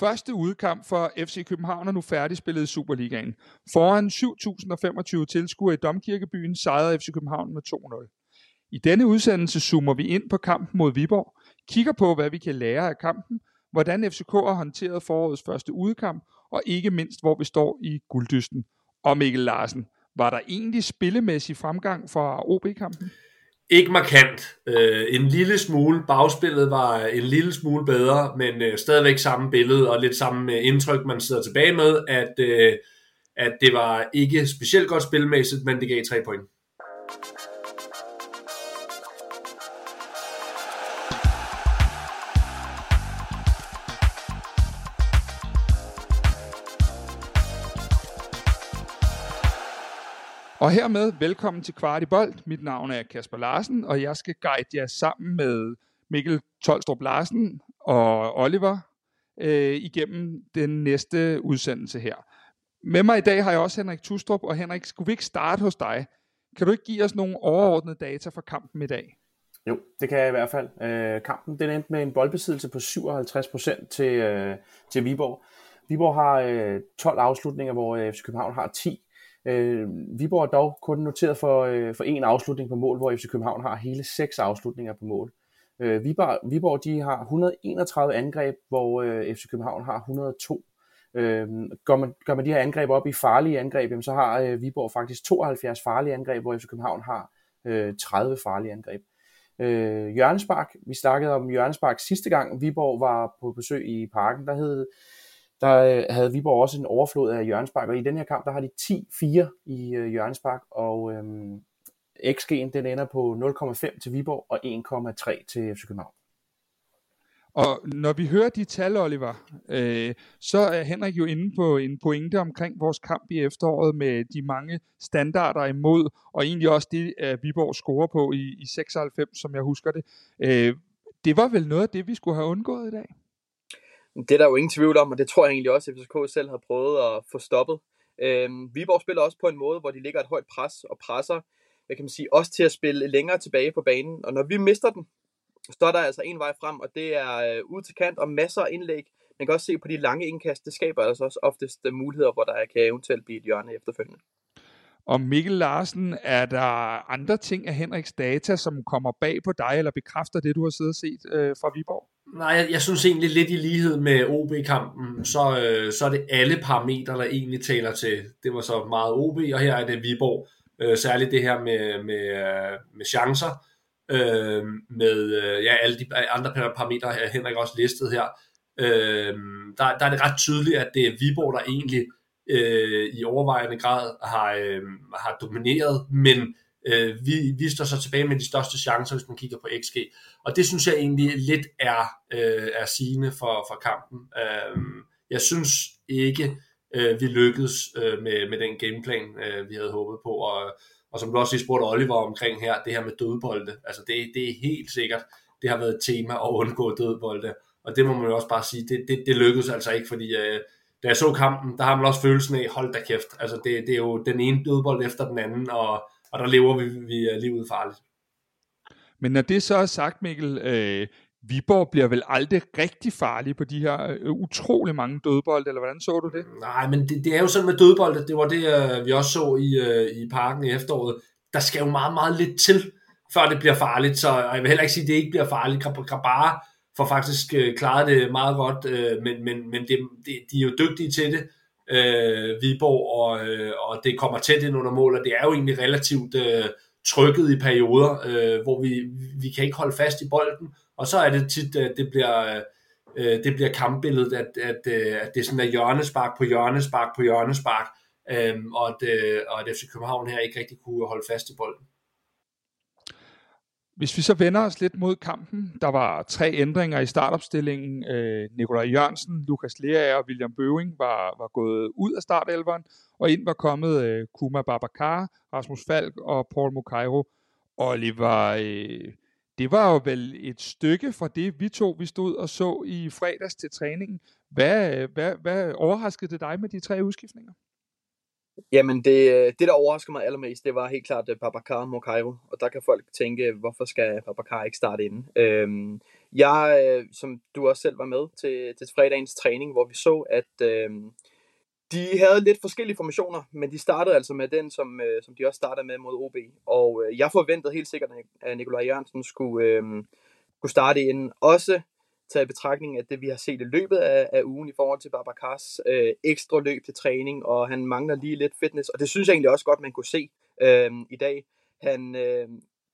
Første udkamp for FC København er nu færdigspillet i Superligaen. Foran 7.025 tilskuere i Domkirkebyen sejrede FC København med 2-0. I denne udsendelse zoomer vi ind på kampen mod Viborg, kigger på, hvad vi kan lære af kampen, hvordan FCK har håndteret forårets første udkamp, og ikke mindst, hvor vi står i gulddysten. Og Mikkel Larsen, var der egentlig spillemæssig fremgang for OB-kampen? Ikke markant. Øh, en lille smule. Bagspillet var en lille smule bedre, men øh, stadigvæk samme billede og lidt samme øh, indtryk, man sidder tilbage med, at, øh, at det var ikke specielt godt spilmæssigt, men det gav tre point. Og hermed velkommen til Kvartibolt. Mit navn er Kasper Larsen, og jeg skal guide jer sammen med Mikkel Tolstrup Larsen og Oliver øh, igennem den næste udsendelse her. Med mig i dag har jeg også Henrik Tustrup, og Henrik, skulle vi ikke starte hos dig? Kan du ikke give os nogle overordnede data fra kampen i dag? Jo, det kan jeg i hvert fald. Øh, kampen den endte med en boldbesiddelse på 57% til, øh, til Viborg. Viborg har øh, 12 afslutninger, hvor øh, FC København har 10. Øh, Viborg er dog kun noteret for, øh, for en afslutning på mål, hvor FC København har hele seks afslutninger på mål. Øh, Viborg, Viborg de har 131 angreb, hvor øh, FC København har 102. Øh, gør, man, gør man de her angreb op i farlige angreb, jamen, så har øh, Viborg faktisk 72 farlige angreb, hvor FC København har øh, 30 farlige angreb. Øh, Jørgenspark, vi snakkede om Jørgenspark sidste gang, Viborg var på besøg i parken, der hed der øh, havde Viborg også en overflod af Jørgenspark, og i den her kamp, der har de 10-4 i øh, og øhm, XG'en den ender på 0,5 til Viborg og 1,3 til FC København. Og når vi hører de tal, Oliver, øh, så er Henrik jo inde på en pointe omkring vores kamp i efteråret med de mange standarder imod, og egentlig også det, at Viborg scorer på i, i 96, som jeg husker det. Øh, det var vel noget af det, vi skulle have undgået i dag? Det er der jo ingen tvivl om, og det tror jeg egentlig også, at FCK selv har prøvet at få stoppet. Øhm, Viborg spiller også på en måde, hvor de ligger et højt pres og presser, hvad kan man sige, også til at spille længere tilbage på banen. Og når vi mister den, så er der altså en vej frem, og det er øh, ud til kant og masser af indlæg. Man kan også se på de lange indkast, det skaber altså også oftest øh, muligheder, hvor der kan eventuelt blive et hjørne efterfølgende. Og Mikkel Larsen, er der andre ting af Henriks data, som kommer bag på dig, eller bekræfter det, du har siddet og set øh, fra Viborg? Nej, jeg, jeg synes egentlig lidt i lighed med OB-kampen, så, øh, så er det alle parametre, der egentlig taler til. Det var så meget OB, og her er det Viborg. Øh, særligt det her med, med, øh, med chancer, øh, med øh, ja, alle de andre parametre, Henrik også listet her. Øh, der, der er det ret tydeligt, at det er Viborg, der egentlig øh, i overvejende grad har, øh, har domineret, men øh, vi, vi står så tilbage med de største chancer, hvis man kigger på XG. Og det synes jeg egentlig lidt er, øh, er sigende for, for kampen. Øh, jeg synes ikke, øh, vi lykkedes øh, med, med den gameplan, øh, vi havde håbet på. Og, og som du også lige spurgte Oliver omkring her, det her med dødbolde, altså det, det er helt sikkert, det har været et tema at undgå dødbolde. Og det må man jo også bare sige, det, det, det lykkedes altså ikke, fordi øh, da jeg så kampen, der har man også følelsen af, hold da kæft, altså det, det er jo den ene dødbold efter den anden, og, og der lever vi, vi livet farligt. Men når det så er sagt, Mikkel, øh, Viborg bliver vel aldrig rigtig farlig på de her øh, utrolig mange dødbolde, eller hvordan så du det? Nej, men det, det er jo sådan med dødbolde, det var det, øh, vi også så i, øh, i parken i efteråret. Der skal jo meget, meget lidt til, før det bliver farligt, så jeg vil heller ikke sige, at det ikke bliver farligt. Grabara får faktisk øh, klaret det meget godt, øh, men, men, men det, det, de er jo dygtige til det, øh, Viborg, og, øh, og det kommer tæt ind under mål, og det er jo egentlig relativt øh, trykket i perioder, øh, hvor vi, vi kan ikke holde fast i bolden, og så er det tit, at det bliver, øh, det bliver kampbilledet, at, at, øh, at det er sådan er hjørnespark på hjørnespark på hjørnespark, øh, og, at, øh, og at FC København her ikke rigtig kunne holde fast i bolden. Hvis vi så vender os lidt mod kampen, der var tre ændringer i startopstillingen. Øh, Nikolaj Jørgensen, Lukas Lerager og William Bøving var, var gået ud af startelveren, og ind var kommet øh, Kuma Babacar, Rasmus Falk og Paul Mukairo. Oliver, øh, det var jo vel et stykke fra det, vi to vi stod og så i fredags til træningen. Hvad, øh, hvad, hvad overraskede det dig med de tre udskiftninger? Jamen, det, øh, det der overrasker mig allermest, det var helt klart øh, Babacar Mokairo, og der kan folk tænke, hvorfor skal Babacar ikke starte ind? Øhm, Jeg, øh, som du også selv var med til, til fredagens træning, hvor vi så, at øhm, de havde lidt forskellige formationer, men de startede altså med den, som, øh, som de også startede med mod OB. Og øh, jeg forventede helt sikkert, at Nikolaj Jørgensen skulle, øh, skulle starte ind. Også taget i betragtning af det, vi har set i løbet af, af ugen i forhold til Babacars øh, ekstra løb til træning, og han mangler lige lidt fitness, og det synes jeg egentlig også godt, man kunne se øh, i dag. Han, øh,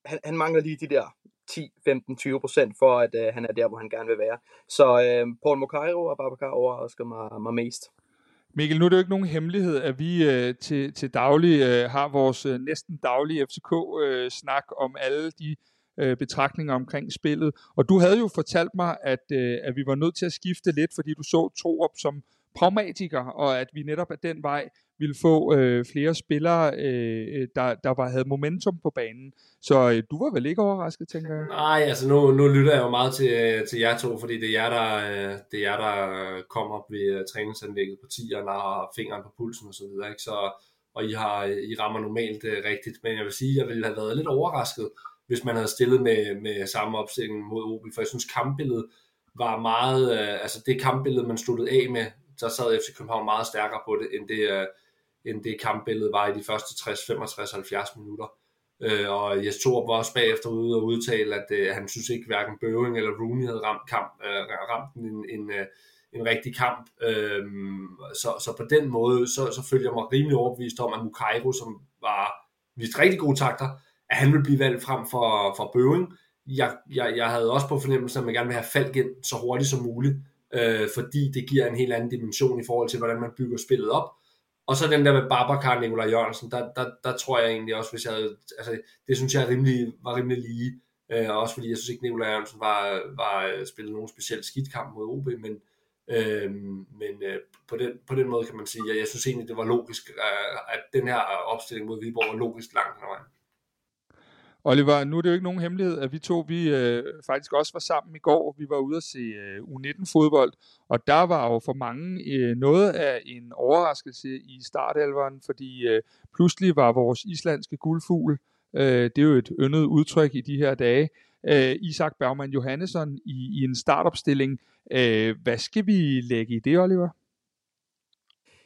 han, han mangler lige de der 10, 15, 20 procent for, at øh, han er der, hvor han gerne vil være. Så øh, Paul Mokairo og Babacar overrasker mig, mig mest. Mikkel, nu er det jo ikke nogen hemmelighed, at vi øh, til, til daglig øh, har vores øh, næsten daglige FCK-snak øh, om alle de øh, betragtninger omkring spillet. Og du havde jo fortalt mig, at, øh, at vi var nødt til at skifte lidt, fordi du så Torup som pragmatiker, og at vi netop af den vej ville få øh, flere spillere, øh, der, der var, havde momentum på banen. Så øh, du var vel ikke overrasket, tænker jeg? Nej, altså nu, nu lytter jeg jo meget til, øh, til jer to, fordi det er jer, der, øh, det er jer, der kommer ved øh, træningsanlægget på tieren og har fingeren på pulsen og så videre. Ikke? Så, og I, har, I rammer normalt øh, rigtigt, men jeg vil sige, at jeg ville have været lidt overrasket, hvis man havde stillet med, med samme opstilling mod OB, for jeg synes kampbilledet var meget, øh, altså det kampbillede, man sluttede af med, så sad FC København meget stærkere på det, end det, øh, end det kampbillede var i de første 60, 65, 70 minutter. Uh, og Jes Torup var også bagefter ude og udtale, at han synes ikke hverken Bøving eller Rooney havde ramt, kamp, ramt en, en, en rigtig kamp. Uh, så, så på den måde, så, så følger jeg mig rimelig overbevist om, at Mukairo, som var vist rigtig gode takter, at han vil blive valgt frem for, for Bøving. Jeg, jeg, jeg havde også på fornemmelsen, at man gerne vil have Falk ind så hurtigt som muligt, øh, fordi det giver en helt anden dimension i forhold til, hvordan man bygger spillet op. Og så den der med Babacar og Nikolaj Jørgensen, der, der, der tror jeg egentlig også, hvis jeg havde, altså, det synes jeg rimelig, var rimelig lige, øh, også fordi jeg synes ikke, Nikolaj Jørgensen var, var øh, spillet nogen speciel skidt kamp mod OB, men, øh, men øh, på, den, på den måde kan man sige, at jeg synes egentlig, det var logisk, at, at den her opstilling mod Viborg var logisk langt hen ad vejen. Oliver, nu er det jo ikke nogen hemmelighed, at vi to vi øh, faktisk også var sammen i går. Vi var ude at se øh, U19-fodbold, og der var jo for mange øh, noget af en overraskelse i startelveren, fordi øh, pludselig var vores islandske guldfugl, øh, det er jo et yndet udtryk i de her dage, øh, Isak Bergman Johannesson i, i en startopstilling. Øh, hvad skal vi lægge i det, Oliver?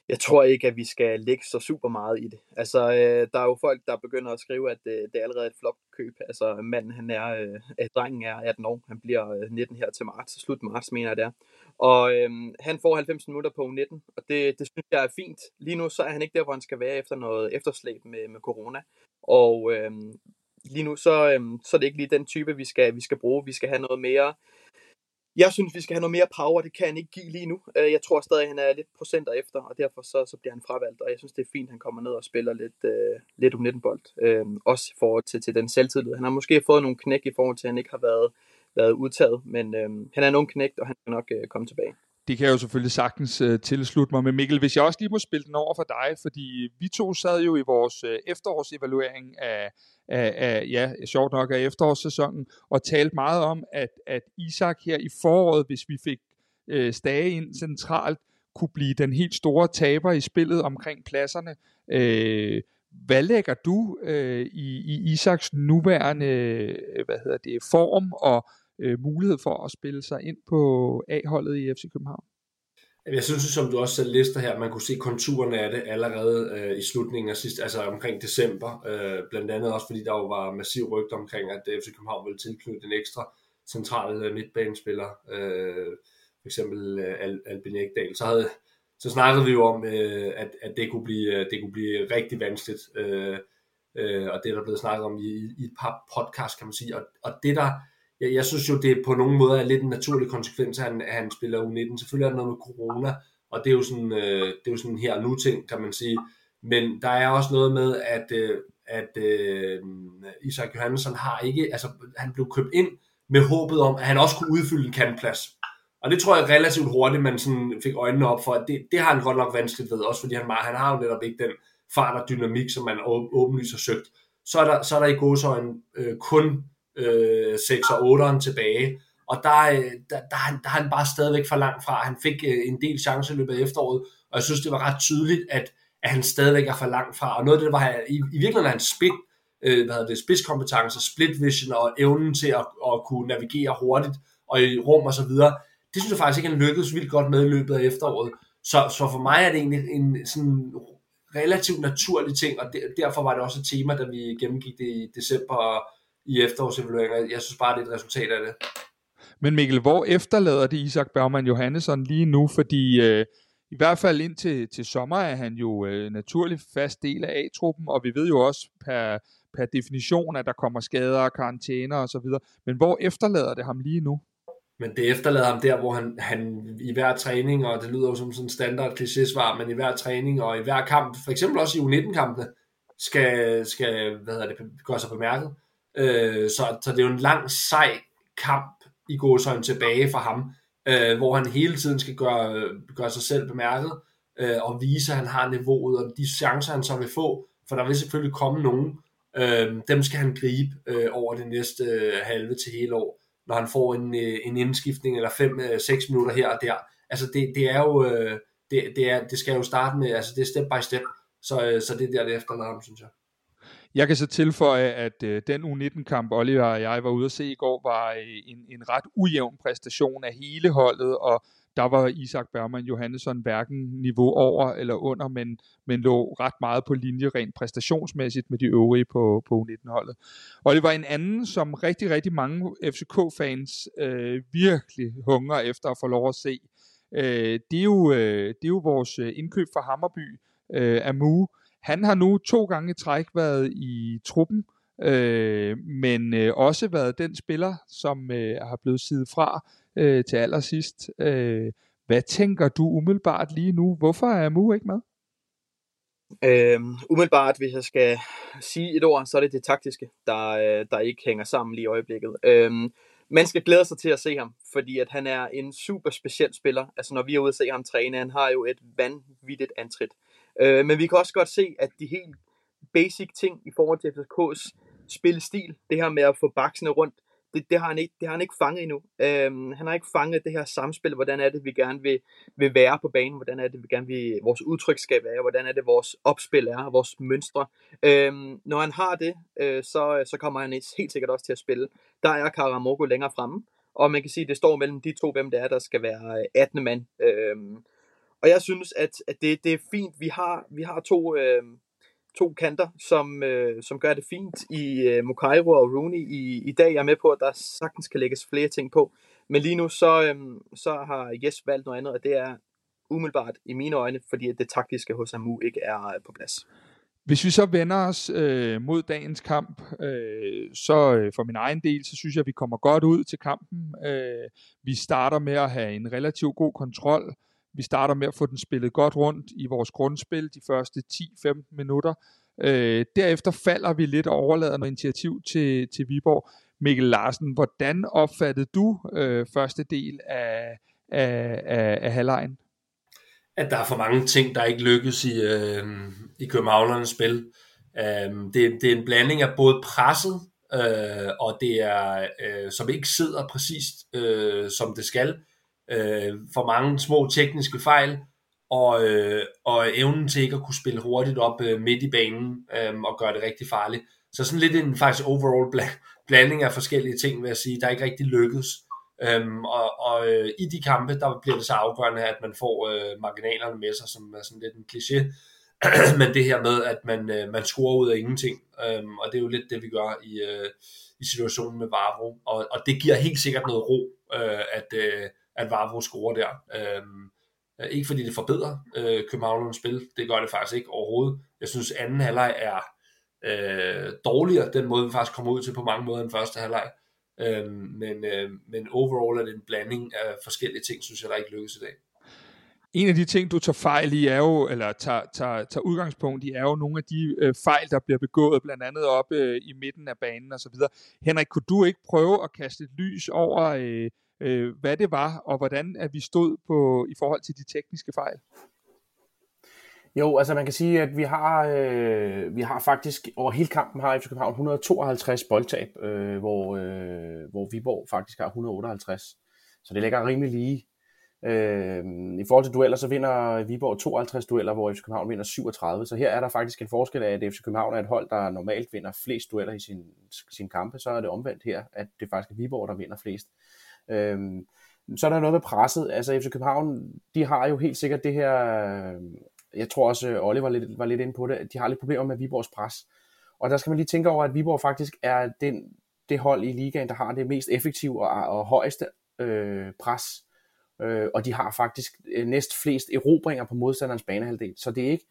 Jeg tror ikke, at vi skal lægge så super meget i det. Altså, øh, der er jo folk, der begynder at skrive, at øh, det er allerede et flopkøb. Altså, manden, han er, øh, øh drengen er 18 år. Han bliver øh, 19 her til marts, slut marts, mener jeg det er. Og øh, han får 90 minutter på 19, og det, det synes jeg er fint. Lige nu så er han ikke der, hvor han skal være efter noget efterslæb med, med corona. Og øh, lige nu så, øh, så er det ikke lige den type, vi skal, vi skal bruge. Vi skal have noget mere jeg synes, vi skal have noget mere power. Det kan han ikke give lige nu. Øh, jeg tror stadig, at han er lidt procenter efter, og derfor så, så bliver han fravalgt. Og jeg synes, det er fint, at han kommer ned og spiller lidt, øh, lidt om 19-bold. Øh, også i forhold til, til den selvtillid. Han har måske fået nogle knæk i forhold til, at han ikke har været, været udtaget. Men øh, han er en ung knægt, og han skal nok øh, komme tilbage. Det kan jeg jo selvfølgelig sagtens øh, tilslutte mig med Mikkel. Hvis jeg også lige må spille den over for dig, fordi vi to sad jo i vores øh, efterårsevaluering af, af, af ja, sjovt nok af efterårssæsonen, og talte meget om, at, at Isak her i foråret, hvis vi fik øh, Stage ind centralt, kunne blive den helt store taber i spillet omkring pladserne. Øh, hvad lægger du øh, i, i Isaks nuværende øh, hvad hedder det, form og øh, mulighed for at spille sig ind på A-holdet i FC København? Jeg synes, som du også selv lister her, man kunne se konturerne af det allerede øh, i slutningen af sidste, altså omkring december. Øh, blandt andet også, fordi der jo var massiv rygt omkring, at FC København ville tilknytte en ekstra central øh, midtbanespiller, øh, for eksempel øh, Al Albin Ekdal. Så, havde, så snakkede vi jo om, øh, at, at det, kunne blive, øh, det kunne blive rigtig vanskeligt. Øh, øh, og det er der blevet snakket om i, i et par podcast, kan man sige. Og, og det der jeg, jeg synes jo, det på nogen måder er lidt en naturlig konsekvens, at han, at han spiller U19. Selvfølgelig er der noget med corona, og det er jo sådan, øh, det er jo sådan her nu ting, kan man sige. Men der er også noget med, at, øh, at øh, Isak Johansson har ikke, altså han blev købt ind med håbet om, at han også kunne udfylde en kantplads. Og det tror jeg relativt hurtigt, man sådan fik øjnene op for, at det, det har han godt nok vanskeligt ved, også fordi han, han har jo netop ikke den fart og dynamik, som man åbenlyst har søgt. Så er der, så er der i godsøjne øh, kun øh, 6 og 8'eren tilbage, og der, øh, der, der, der, er han bare stadigvæk for langt fra. Han fik øh, en del chancer i løbet af efteråret, og jeg synes, det var ret tydeligt, at, at han stadigvæk er for langt fra. Og noget af det, var i, i virkeligheden hans spil, øh, hvad hedder det, spidskompetence, split vision og evnen til at, at kunne navigere hurtigt og i rum og så videre. Det synes jeg faktisk ikke, han lykkedes vildt godt med i løbet af efteråret. Så, så for mig er det egentlig en sådan relativt naturlig ting, og derfor var det også et tema, da vi gennemgik det i december i efterårsevalueringen. Jeg synes bare, det er et resultat af det. Men Mikkel, hvor efterlader det Isak Bergman Johannesson lige nu? Fordi øh, i hvert fald indtil til sommer er han jo øh, naturlig fast del af A-truppen, og vi ved jo også per, per definition, at der kommer skader, karantæner og så videre. Men hvor efterlader det ham lige nu? Men det efterlader ham der, hvor han, han i hver træning, og det lyder jo som sådan en standard kliché-svar, men i hver træning og i hver kamp, for eksempel også i U19-kampene, skal, skal hvad hedder det, gøre sig bemærket. Øh, så, så det er jo en lang, sej kamp i gåsøjne tilbage for ham, øh, hvor han hele tiden skal gøre, gøre sig selv bemærket, øh, og vise, at han har niveauet, og de chancer, han så vil få, for der vil selvfølgelig komme nogen, øh, dem skal han gribe øh, over det næste øh, halve til hele år når han får en, øh, en indskiftning eller 5-6 øh, minutter her og der. Altså det, det er jo, øh, det, det, er, det skal jo starte med, altså det er step by step, så, øh, så det er der det efterlader ham, synes jeg. Jeg kan så tilføje, at øh, den U19-kamp, Oliver og jeg var ude at se i går, var øh, en, en ret ujævn præstation af hele holdet, og der var Isak Bergman Johannesson hverken niveau over eller under, men, men lå ret meget på linje rent præstationsmæssigt med de øvrige på, på U19-holdet. Og det var en anden, som rigtig, rigtig mange FCK-fans øh, virkelig hungrer efter at få lov at se. Øh, det, er jo, øh, det er jo vores øh, indkøb fra Hammerby, øh, Amu. Han har nu to gange i træk været i truppen, øh, men øh, også været den spiller, som øh, har blevet sidet fra øh, til allersidst. Øh, hvad tænker du umiddelbart lige nu? Hvorfor er Mu ikke med? Øhm, umiddelbart, hvis jeg skal sige et ord, så er det det taktiske, der, øh, der ikke hænger sammen lige i øjeblikket. Øhm, man skal glæde sig til at se ham, fordi at han er en super speciel spiller. Altså når vi er ude og se ham træne, han har jo et vanvittigt antrit. Øh, men vi kan også godt se, at de helt basic ting i forhold til FCK's spillestil, det her med at få baksene rundt, det, det, har han ikke, det har han ikke fanget endnu. Øhm, han har ikke fanget det her samspil, hvordan er det, vi gerne vil, vil være på banen, hvordan er det, vi gerne vil, vores udtryk skal være, hvordan er det, vores opspil er, vores mønstre. Øhm, når han har det, øh, så, så kommer han helt sikkert også til at spille. Der er Karamoko længere fremme, og man kan sige, at det står mellem de to, hvem det er, der skal være øh, 18. Mand. Øhm, og jeg synes, at, at det, det er fint. Vi har, vi har to, øh, to kanter, som, øh, som gør det fint i øh, Mukairo og Rooney. I, I dag er jeg med på, at der sagtens kan lægges flere ting på. Men lige nu, så, øh, så har Jes valgt noget andet, og det er umiddelbart i mine øjne, fordi det taktiske hos Amu ikke er øh, på plads. Hvis vi så vender os øh, mod dagens kamp, øh, så øh, for min egen del, så synes jeg, at vi kommer godt ud til kampen. Øh, vi starter med at have en relativt god kontrol. Vi starter med at få den spillet godt rundt i vores grundspil de første 10-15 minutter. Øh, derefter falder vi lidt og overlader noget initiativ til, til Viborg. Mikkel Larsen, hvordan opfattede du øh, første del af, af, af, af halvlejen? At der er for mange ting, der ikke lykkes i, øh, i Københavnernes spil. Øh, det, det er en blanding af både presset, øh, og det er, øh, som ikke sidder præcist, øh, som det skal øh, for mange små tekniske fejl, og, øh, og evnen til ikke at kunne spille hurtigt op øh, midt i banen øh, og gøre det rigtig farligt. Så sådan lidt en faktisk overall blanding af forskellige ting, vil jeg sige, der ikke rigtig lykkedes. Øhm, og og øh, i de kampe, der bliver det så afgørende, at man får øh, marginalerne med sig, som er sådan lidt en kliché. Men det her med, at man, øh, man scorer ud af ingenting, øhm, og det er jo lidt det, vi gør i, øh, i situationen med Vavro. Og, og det giver helt sikkert noget ro, øh, at, øh, at Vavro scorer der. Øhm, ikke fordi det forbedrer øh, Københavnernes spil, det gør det faktisk ikke overhovedet. Jeg synes, anden halvleg er øh, dårligere, den måde vi faktisk kommer ud til på mange måder end første halvleg. Øhm, men, øh, men overall er det en blanding af forskellige ting, synes jeg, der ikke lykkes i dag. En af de ting, du tager fejl i, er jo, eller tager, tager, tager udgangspunkt i, er jo nogle af de øh, fejl, der bliver begået, blandt andet op øh, i midten af banen og så videre. Henrik, kunne du ikke prøve at kaste et lys over, øh, øh, hvad det var, og hvordan at vi stod på i forhold til de tekniske fejl? Jo, altså man kan sige, at vi har, øh, vi har faktisk over hele kampen har FC København 152 boldtab, øh, hvor, øh, hvor Viborg faktisk har 158. Så det ligger rimelig lige. Øh, I forhold til dueller, så vinder Viborg 52 dueller, hvor FC København vinder 37. Så her er der faktisk en forskel af, at FC København er et hold, der normalt vinder flest dueller i sin, sin kampe. Så er det omvendt her, at det faktisk er Viborg, der vinder flest. Øhm, så er der noget med presset. Altså FC København, de har jo helt sikkert det her, øh, jeg tror også øh, Oliver var lidt, var lidt inde på det, de har lidt problemer med Viborgs pres. Og der skal man lige tænke over, at Viborg faktisk er den, det hold i ligaen, der har det mest effektive og, og højeste øh, pres. Øh, og de har faktisk øh, næst flest erobringer på modstanderens banehalvdel. Så det er ikke,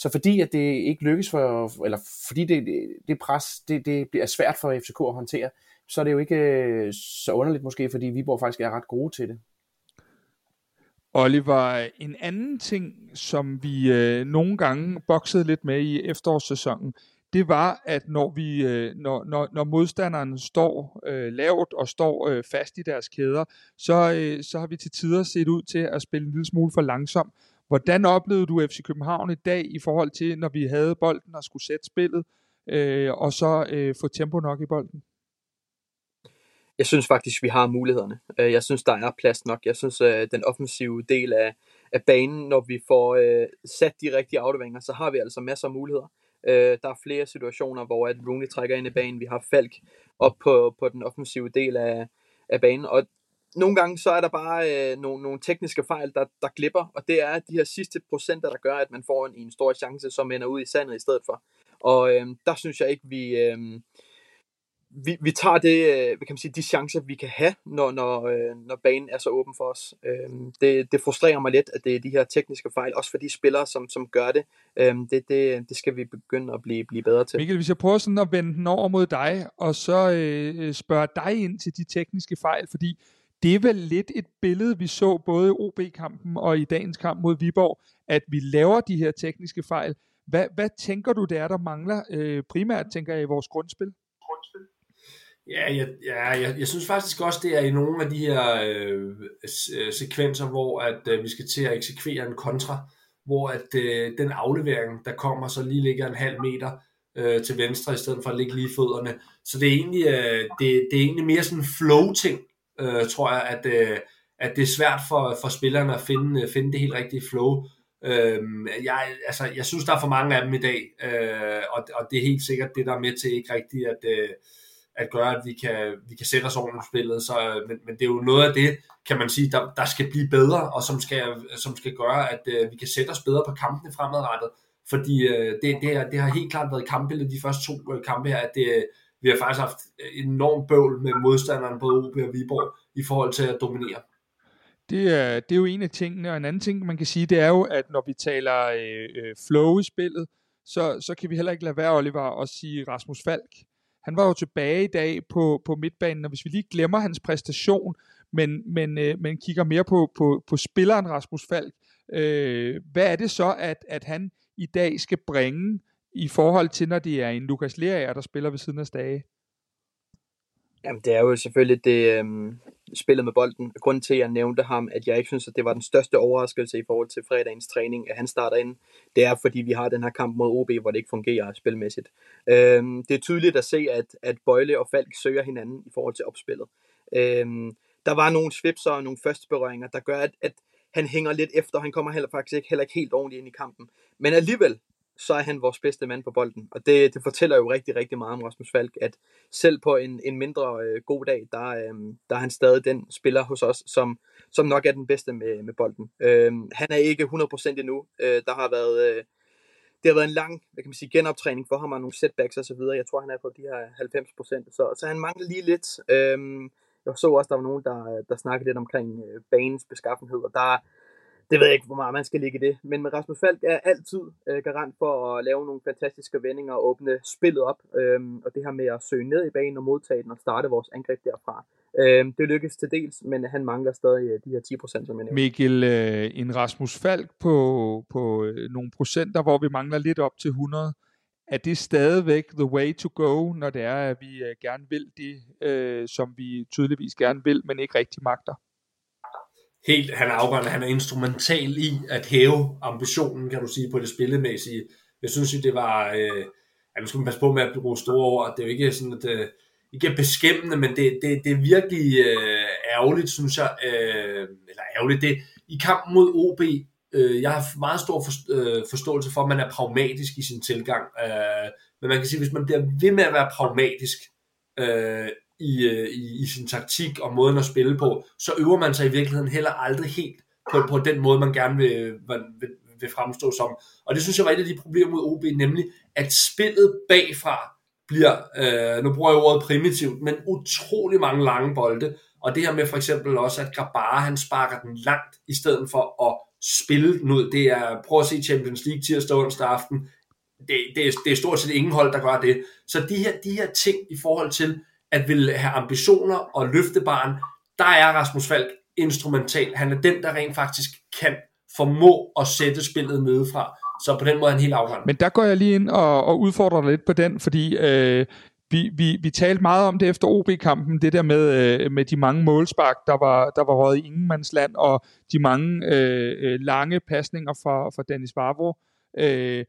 så fordi at det ikke lykkes for, eller fordi det, det, det pres, det, det er svært for FCK at håndtere, så er det jo ikke øh, så underligt måske, fordi Viborg faktisk er ret gode til det. Oliver, en anden ting, som vi øh, nogle gange boksede lidt med i efterårssæsonen, det var, at når, vi, øh, når, når, når modstanderen står øh, lavt og står øh, fast i deres kæder, så, øh, så har vi til tider set ud til at spille en lille smule for langsomt. Hvordan oplevede du FC København i dag i forhold til, når vi havde bolden og skulle sætte spillet, øh, og så øh, få tempo nok i bolden? Jeg synes faktisk, vi har mulighederne. Øh, jeg synes, der er plads nok. Jeg synes, øh, den offensive del af, af banen, når vi får øh, sat de rigtige afleveringer, så har vi altså masser af muligheder. Øh, der er flere situationer, hvor at Rooney trækker ind i banen. Vi har Falk op på, på den offensive del af, af banen. Og nogle gange så er der bare øh, nogle, nogle tekniske fejl, der, der glipper, og det er de her sidste procenter, der gør, at man får en, en stor chance, som ender ud i sandet i stedet for. Og øh, der synes jeg ikke, vi, øh, vi, vi tager det, øh, kan man sige, de chancer, vi kan have, når, når, øh, når banen er så åben for os. Øh, det, det frustrerer mig lidt, at det er de her tekniske fejl, også for de spillere, som, som gør det. Øh, det, det. Det skal vi begynde at blive, blive bedre til. Mikkel, hvis jeg prøver sådan at vende den over mod dig, og så øh, øh spørge dig ind til de tekniske fejl, fordi det er vel lidt et billede, vi så både i OB-kampen og i dagens kamp mod Viborg, at vi laver de her tekniske fejl. Hvad, hvad tænker du, det er, der mangler øh, primært, tænker jeg, i vores grundspil? grundspil? Ja, jeg, ja jeg, jeg synes faktisk også, det er i nogle af de her øh, øh, sekvenser, hvor at øh, vi skal til at eksekvere en kontra, hvor at øh, den aflevering, der kommer, så lige ligger en halv meter øh, til venstre, i stedet for at ligge lige i fødderne. Så det er egentlig, øh, det, det er egentlig mere sådan en flow-ting, øh, tror jeg, at, øh, at det er svært for, for spillerne at finde, øh, finde det helt rigtige flow. Øh, jeg, altså, jeg synes, der er for mange af dem i dag, øh, og, og det er helt sikkert det, der er med til ikke rigtigt at, øh, at gøre, at vi kan, vi kan sætte os ordentligt i spillet. Så, øh, men, men det er jo noget af det, kan man sige, der, der skal blive bedre, og som skal, som skal gøre, at øh, vi kan sætte os bedre på kampene fremadrettet. Fordi øh, det, det, er, det har helt klart været kampbilledet de første to øh, kampe her, at det, vi har faktisk haft enormt bøvl med modstanderen, både OB og Viborg, i forhold til at dominere. Det er, det er jo en af tingene, og en anden ting, man kan sige, det er jo, at når vi taler øh, øh, flow i spillet, så, så kan vi heller ikke lade være, Oliver, at sige Rasmus Falk. Han var jo tilbage i dag på, på midtbanen, og hvis vi lige glemmer hans præstation, men, men, øh, men kigger mere på, på, på spilleren Rasmus Falk, øh, hvad er det så, at, at han i dag skal bringe i forhold til, når det er en Lukas Lerager, der spiller ved siden af Stage? Jamen, det er jo selvfølgelig det øhm, spillet med bolden. Grunden til, at jeg nævnte ham, at jeg ikke synes, at det var den største overraskelse i forhold til fredagens træning, at han starter ind, det er, fordi vi har den her kamp mod OB, hvor det ikke fungerer spilmæssigt. Øhm, det er tydeligt at se, at, at Bøjle og Falk søger hinanden i forhold til opspillet. Øhm, der var nogle svipser og nogle første berøringer, der gør, at, at han hænger lidt efter. Han kommer heller faktisk ikke, heller ikke helt ordentligt ind i kampen. Men alligevel, så er han vores bedste mand på bolden. Og det, det fortæller jo rigtig, rigtig meget om Rasmus Falk, at selv på en, en mindre øh, god dag, der, øh, der er han stadig den spiller hos os, som, som nok er den bedste med, med bolden. Øh, han er ikke 100% endnu. Øh, der har været... Øh, det har været en lang hvad kan man sige, genoptræning for ham og nogle setbacks og så videre. Jeg tror, han er på de her 90%, så, så han mangler lige lidt. Øhm, jeg så også, der var nogen, der, der snakkede lidt omkring øh, banens beskaffenhed, og der, det ved jeg ikke, hvor meget man skal ligge i det. Men med Rasmus Falk er altid øh, garant for at lave nogle fantastiske vendinger og åbne spillet op. Øh, og det her med at søge ned i banen og modtage den og starte vores angreb derfra. Øh, det lykkes til dels, men han mangler stadig øh, de her 10 procent, som jeg nævnte. Mikkel, øh, en Rasmus Falk på, på øh, nogle procenter, hvor vi mangler lidt op til 100. Er det stadigvæk the way to go, når det er, at vi øh, gerne vil det, øh, som vi tydeligvis gerne vil, men ikke rigtig magter? Helt, han er afgørende, han er instrumental i at hæve ambitionen, kan du sige, på det spillemæssige. Jeg synes jo, det var, øh, at nu skal man passe på med at bruge store ord, det er jo ikke sådan, at øh, ikke beskæmmende, men det, det, det er virkelig øh, ærgerligt, synes jeg, øh, eller ærgerligt, det, i kampen mod OB, øh, jeg har meget stor for, øh, forståelse for, at man er pragmatisk i sin tilgang, øh, men man kan sige, hvis man bliver ved med at være pragmatisk, øh, i, øh, i, i sin taktik og måden at spille på, så øver man sig i virkeligheden heller aldrig helt på, på den måde, man gerne vil, vil, vil fremstå som. Og det synes jeg var et af de problemer mod OB, nemlig at spillet bagfra bliver, øh, nu bruger jeg ordet primitivt, men utrolig mange lange bolde, og det her med for eksempel også, at Grabara han sparker den langt, i stedet for at spille den ud. Det er, prøv at se Champions League tirsdag onsdag aften, det, det, er, det er stort set ingen hold, der gør det. Så de her, de her ting i forhold til at vil have ambitioner og løfte barn, der er Rasmus Falk instrumental. Han er den, der rent faktisk kan formå at sætte spillet nedefra. Så på den måde er han helt afgørende. Men der går jeg lige ind og, og udfordrer dig lidt på den, fordi øh, vi, vi, vi talte meget om det efter OB-kampen, det der med, øh, med de mange målspark, der var, der var røget i ingenmandsland, og de mange øh, øh lange pasninger fra, fra Dennis Vavro. Øh,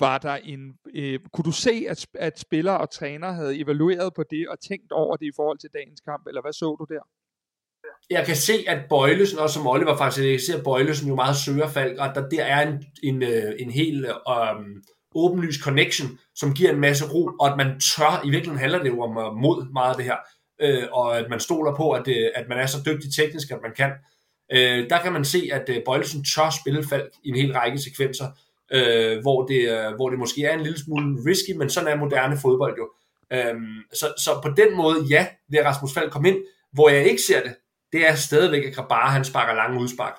var der en, øh, kunne du se, at, at spillere og træner havde evalueret på det og tænkt over det i forhold til dagens kamp, eller hvad så du der? Jeg kan se, at Bøjlesen, også som Oliver faktisk, jeg kan se, at Bøjlesen jo meget søger Falk, og der, der er en, en, øh, en helt øh, åbenlys connection, som giver en masse ro, og at man tør, i virkeligheden handler det jo om øh, mod meget af det her, øh, og at man stoler på, at, det, at man er så dygtig teknisk, at man kan. Øh, der kan man se, at øh, Bøjlesen tør spille Falk i en hel række sekvenser, øh, hvor, det, øh, hvor det måske er en lille smule risky, men sådan er moderne fodbold jo. Øhm, så, så på den måde, ja, vil Rasmus Falk kom ind. Hvor jeg ikke ser det, det er stadigvæk, at Grabara han sparker lange udspark.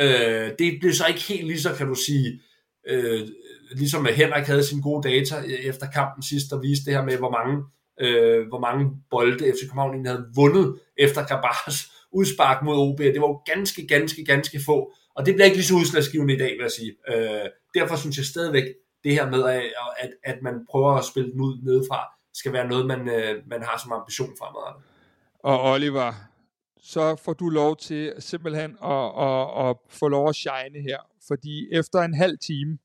Øh, det bliver så ikke helt lige så, kan du sige, øh, ligesom at Henrik havde sine gode data øh, efter kampen sidst, der viste det her med, hvor mange, øh, hvor mange bolde FC København havde vundet efter Grabaras udspark mod OB. Det var jo ganske, ganske, ganske få. Og det bliver ikke lige så udslagsgivende i dag, vil jeg sige. Øh, derfor synes jeg stadigvæk, det her med, at, at man prøver at spille den ud nedefra, skal være noget, man, øh, man har som ambition fremadrettet. Og Oliver, så får du lov til simpelthen at, at, at få lov at shine her. Fordi efter en halv time,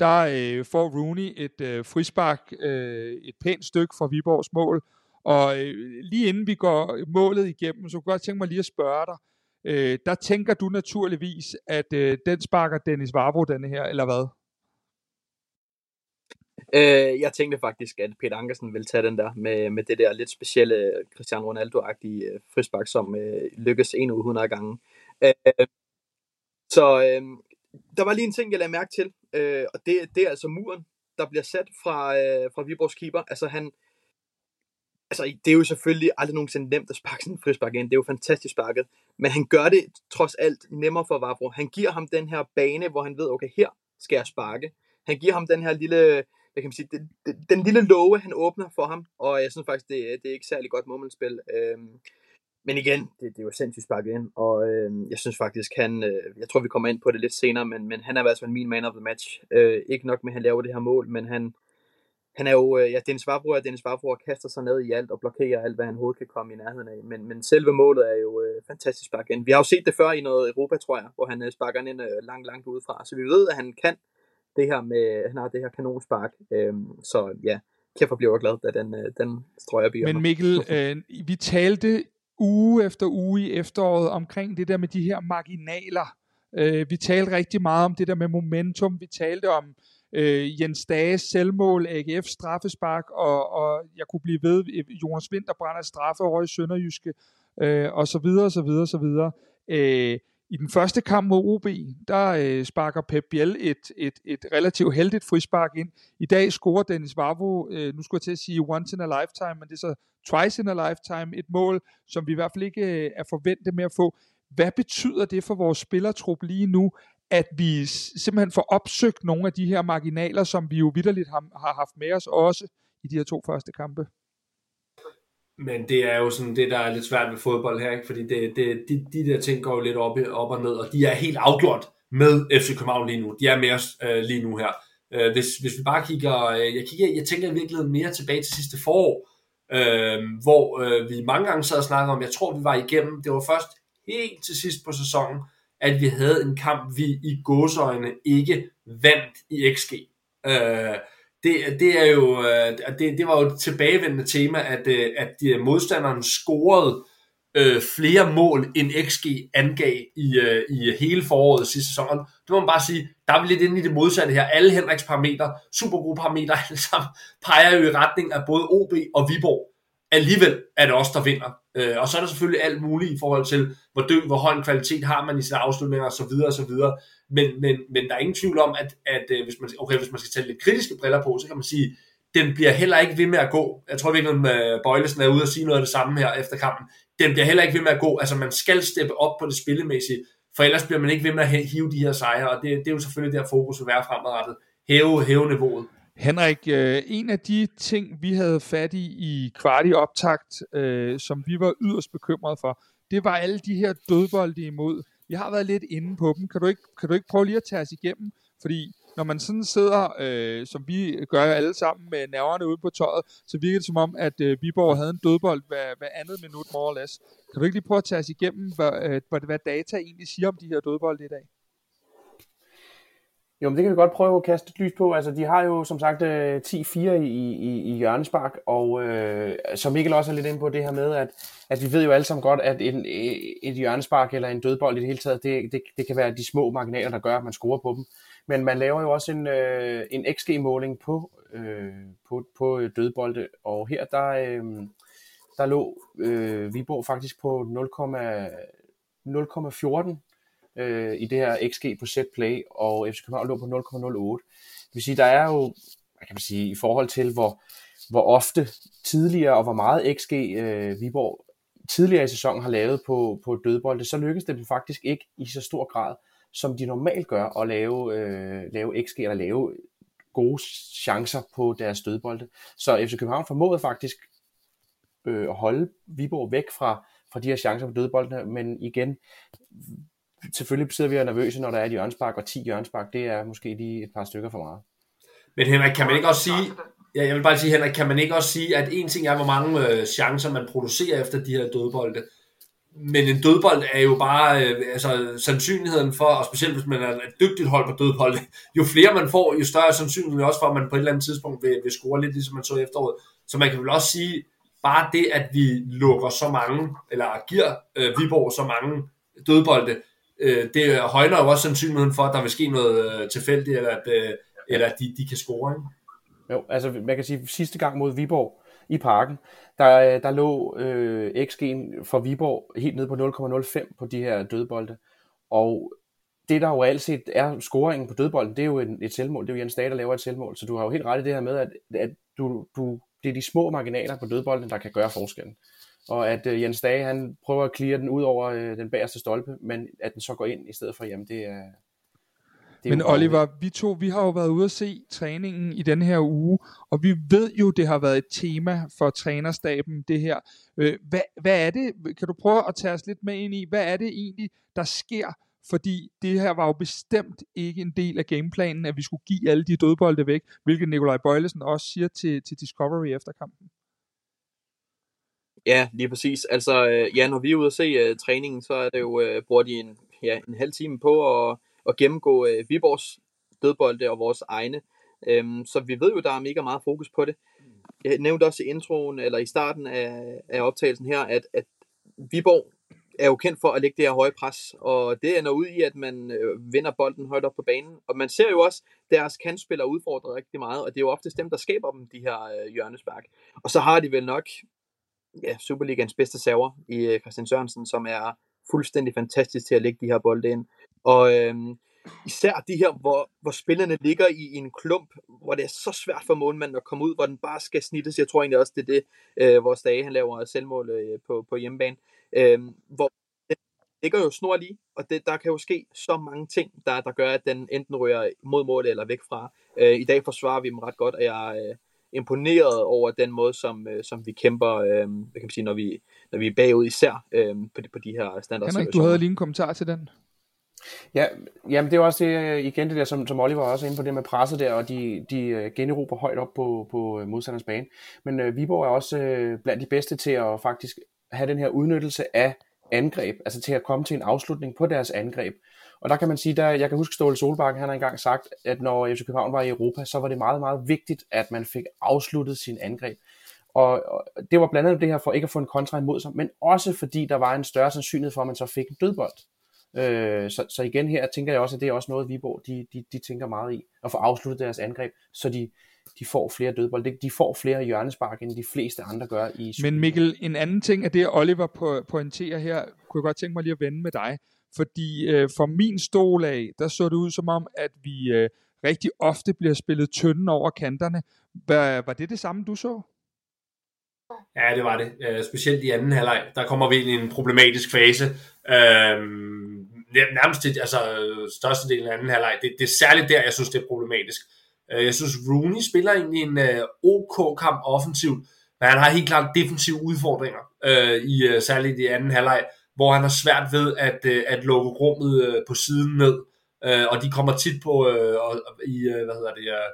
der øh, får Rooney et øh, frispark, øh, et pænt stykke fra Viborgs mål. Og øh, lige inden vi går målet igennem, så kunne jeg godt tænke mig lige at spørge dig, øh, der tænker du naturligvis, at øh, den sparker Dennis Varvo denne her, eller hvad? Øh, jeg tænkte faktisk, at Peter Ankersen ville tage den der med, med det der lidt specielle øh, Cristiano Ronaldo-agtige øh, frispark, som øh, lykkes en ud 100 gange. Øh, så øh, der var lige en ting, jeg lagde mærke til, øh, og det, det er altså muren, der bliver sat fra, øh, fra Viborgs keeper. Altså han, altså, det er jo selvfølgelig aldrig nogensinde nemt at sparke sådan en frispark ind. Det er jo fantastisk sparket. Men han gør det trods alt nemmere for Vavro. Han giver ham den her bane, hvor han ved, okay, her skal jeg sparke. Han giver ham den her lille, hvad kan man sige, den, den, den lille låge, han åbner for ham. Og jeg synes faktisk, det, det er ikke særlig godt målmandsspil. Øhm, men igen, det, det er jo sindssygt sparket ind, og øhm, jeg synes faktisk, han, øh, jeg tror vi kommer ind på det lidt senere, men, men han er i hvert fald min man of the match. Øh, ikke nok med, at han laver det her mål, men han, han er jo, øh, ja, Dennis Vavro er Dennis Vavro kaster sig ned i alt og blokerer alt, hvad han overhovedet kan komme i nærheden af. Men, men selve målet er jo øh, fantastisk spark ind. Vi har jo set det før i noget Europa, tror jeg, hvor han øh, sparker ind øh, langt, langt udefra. Så vi ved, at han kan det her med, han har det her kanonspark. Øh, så ja, kæft bliver jeg glad, da den, øh, den strøger bier. Men Mikkel, øh, vi talte uge efter uge i efteråret omkring det der med de her marginaler. Øh, vi talte rigtig meget om det der med momentum. Vi talte om øh, Jens Dages selvmål, AGF straffespark, og, og jeg kunne blive ved, øh, Jonas Vinter brænder straffe over i Sønderjyske, øh, og så videre, så videre, så videre. Øh, I den første kamp mod OB, der øh, sparker Pep Biel et, et, et relativt heldigt frispark ind. I dag scorer Dennis Vavro, øh, nu skulle jeg til at sige once in a lifetime, men det er så twice in a lifetime, et mål, som vi i hvert fald ikke øh, er forventet med at få. Hvad betyder det for vores spillertrup lige nu, at vi simpelthen får opsøgt nogle af de her marginaler, som vi jo vidderligt har, har haft med os også i de her to første kampe. Men det er jo sådan det, der er lidt svært ved fodbold her, ikke? fordi det, det, de, de der ting går jo lidt op, op og ned, og de er helt afgjort med FC København lige nu. De er med os øh, lige nu her. Øh, hvis, hvis vi bare kigger, øh, jeg, kigger, jeg tænker i virkeligheden mere tilbage til sidste forår, øh, hvor øh, vi mange gange sad og snakkede om, jeg tror vi var igennem, det var først helt til sidst på sæsonen, at vi havde en kamp, vi i godsøjne ikke vandt i XG. Øh, det, det, er jo, øh, det, det var jo et tilbagevendende tema, at, øh, at øh, modstanderen scorede øh, flere mål end XG angav i, øh, i hele foråret sidste sæson. Det må man bare sige, der er vi lidt inde i det modsatte her. Alle Henriks parametre, supergode parametre, alle sammen peger jo i retning af både OB og Viborg alligevel er det os, der vinder. Øh, og så er der selvfølgelig alt muligt i forhold til, hvor, dø, hvor høj en kvalitet har man i sine afslutninger osv. osv. Men, men, men der er ingen tvivl om, at, at øh, hvis, man, okay, hvis man skal tage lidt kritiske briller på, så kan man sige, den bliver heller ikke ved med at gå. Jeg tror virkelig, at øh, Bøjlesen er ude og sige noget af det samme her efter kampen. Den bliver heller ikke ved med at gå. Altså man skal steppe op på det spillemæssige, for ellers bliver man ikke ved med at hive de her sejre, og det, det er jo selvfølgelig der fokus vil være fremadrettet. Hæve, hæve niveauet. Henrik, øh, en af de ting, vi havde fat i i kvart i optakt, øh, som vi var yderst bekymrede for, det var alle de her dødbolde imod. Vi har været lidt inde på dem. Kan du ikke, kan du ikke prøve lige at tage os igennem? Fordi når man sådan sidder, øh, som vi gør alle sammen med nerverne ude på tøjet, så virker det som om, at øh, Viborg havde en dødbold hver, hver andet minut, more or less. Kan du ikke lige prøve at tage os igennem, hvad, øh, hvad data egentlig siger om de her dødbolde i dag? Jo, men det kan vi godt prøve at kaste et lys på. Altså, de har jo som sagt øh, 10-4 i, i, i hjørnespark, og øh, som Mikkel også er lidt inde på det her med, at, at vi ved jo alle sammen godt, at en, øh, et hjørnespark eller en dødbold i det hele taget, det, det, det kan være de små marginaler, der gør, at man scorer på dem. Men man laver jo også en, øh, en XG-måling på, øh, på, på dødbolde, og her der, øh, der lå øh, Viborg faktisk på 0,14 øh, i det her XG på set play, og FC København lå på 0,08. Det vil sige, der er jo, hvad kan man sige, i forhold til hvor, hvor ofte tidligere og hvor meget XG øh, Viborg tidligere i sæsonen har lavet på, på dødbolde, så lykkes det dem faktisk ikke i så stor grad, som de normalt gør, at lave, øh, lave XG eller lave gode chancer på deres dødbolde. Så FC København formåede faktisk øh, at holde Viborg væk fra, fra de her chancer på dødboldene, men igen, selvfølgelig sidder vi og nervøse, når der er et hjørnspark, og 10 hjørnspark, det er måske lige et par stykker for meget. Men Henrik, kan man ikke også sige, ja, jeg vil bare sige, Henrik, kan man ikke også sige, at en ting er, hvor mange øh, chancer man producerer efter de her dødbolde, men en dødbold er jo bare, øh, altså sandsynligheden for, og specielt hvis man er et dygtigt hold på dødbolde, jo flere man får, jo større er sandsynligheden også for, at man på et eller andet tidspunkt vil, vil score lidt, ligesom man så efteråret. Så man kan vel også sige, bare det, at vi lukker så mange, eller giver øh, Viborg så mange dødbolde, øh, det højner jo også sandsynligheden for, at der vil ske noget øh, tilfældigt, eller at, øh, eller at de, de kan score. Ikke? Jo, altså man kan sige, sidste gang mod Viborg i parken, der, øh, der lå øh, XG'en for Viborg helt ned på 0,05 på de her dødbolde. Og det der jo altid er scoringen på dødbolden, det er jo et, et selvmål. Det er jo Jens Dage, der laver et selvmål. Så du har jo helt ret i det her med, at, at du, du, det er de små marginaler på dødbolden, der kan gøre forskellen og at øh, Jens Dage han prøver at clear den ud over øh, den bagerste stolpe, men at den så går ind i stedet for, jamen det er... Det er men Oliver, vi to, vi har jo været ude at se træningen i den her uge, og vi ved jo, det har været et tema for trænerstaben, det her. Øh, hvad, hvad er det, kan du prøve at tage os lidt med ind i, hvad er det egentlig, der sker fordi det her var jo bestemt ikke en del af gameplanen, at vi skulle give alle de dødbolde væk, hvilket Nikolaj Bøjlesen også siger til, til Discovery efter kampen. Ja, lige præcis. Altså, øh, ja, når vi er ude og se uh, træningen, så er det jo, uh, bruger de en, ja, en halv time på at, at gennemgå uh, Viborgs dødbolde og vores egne. Um, så vi ved jo, der er mega meget fokus på det. Jeg nævnte også i introen, eller i starten af, af optagelsen her, at, at Viborg er jo kendt for at lægge det her høje pres, og det ender ud i, at man øh, vinder bolden højt op på banen. Og man ser jo også deres kantspillere udfordre rigtig meget, og det er jo ofte dem, der skaber dem, de her øh, hjørnespark. Og så har de vel nok ja, Superligans bedste server i øh, Christian Sørensen, som er fuldstændig fantastisk til at lægge de her bolde ind. Og øhm, især de her, hvor, hvor spillerne ligger i, i en klump, hvor det er så svært for målmanden at komme ud, hvor den bare skal snittes. Jeg tror egentlig også, det er det, øh, vores dage, han laver selvmål øh, på, på hjemmebane. Øh, hvor den ligger jo snor lige, og det, der kan jo ske så mange ting, der, der gør, at den enten rører mod mål eller væk fra. Øh, I dag forsvarer vi dem ret godt, og jeg, øh, imponeret over den måde, som, øh, som vi kæmper, øh, hvad kan man sige, når vi, når vi er bagud især øh, på, de, på de her standard Henrik, du havde lige en kommentar til den. Ja, jamen det er også det, igen det der, som, som Oliver også er inde på, det med presset der, og de, de øh, generober højt op på, på øh, modstanders bane. Men øh, Viborg er også øh, blandt de bedste til at faktisk have den her udnyttelse af angreb, altså til at komme til en afslutning på deres angreb. Og der kan man sige, der, jeg kan huske Ståle Solbakken, han har engang sagt, at når FC København var i Europa, så var det meget, meget vigtigt, at man fik afsluttet sin angreb. Og, og det var blandt andet det her for ikke at få en kontra imod sig, men også fordi der var en større sandsynlighed for, at man så fik en dødbold. Øh, så, så igen her tænker jeg også, at det er også noget, Viborg de, de, de tænker meget i, at få afsluttet deres angreb, så de, de får flere dødbold. De får flere hjørnespark, end de fleste andre gør i Men Mikkel, en anden ting af det, Oliver pointerer her, kunne jeg godt tænke mig lige at vende med dig. Fordi øh, for min stol af, der så det ud som om, at vi øh, rigtig ofte bliver spillet tynden over kanterne. Var, var det det samme, du så? Ja, det var det. Øh, specielt i anden halvleg, der kommer vi ind i en problematisk fase. Øh, nærmest det, altså, størstedelen af anden halvleg. Det, det er særligt der, jeg synes, det er problematisk. Øh, jeg synes, Rooney spiller egentlig en øh, OK-kamp offensivt, men han har helt klart defensive udfordringer, øh, i, øh, særligt i anden halvleg, hvor han har svært ved at, øh, at lukke rummet øh, på siden ned. Øh, og de kommer tit på uh, i, øh, hvad hedder det, øh,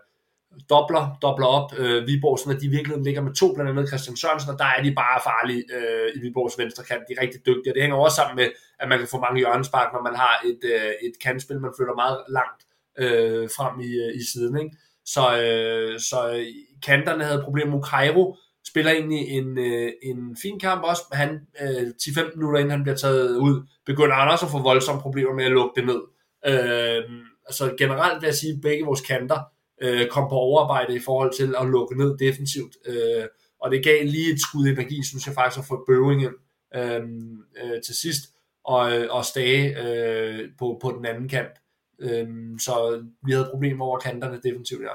dobler, dobler op øh, Viborg, sådan at de virkelig ligger med to, blandt andet Christian Sørensen, og der er de bare farlige øh, i Viborgs venstre kant. De er rigtig dygtige, og det hænger også sammen med, at man kan få mange hjørnespark, når man har et, øh, et kantspil, man flytter meget langt øh, frem i, øh, i siden. Ikke? Så, øh, så øh, kanterne havde problemer. med Cairo, spiller egentlig en, øh, en fin kamp også. Han, øh, 10-15 minutter inden han bliver taget ud, begynder han også at få voldsomme problemer med at lukke det ned. Øh, altså generelt vil jeg sige, at begge vores kanter øh, kom på overarbejde i forhold til at lukke ned defensivt. Øh, og det gav lige et skud energi, synes jeg faktisk, at få Bøving ind øh, øh, til sidst, og, øh, og Stage øh, på, på den anden kant. Øh, så vi havde problemer over kanterne defensivt, ja.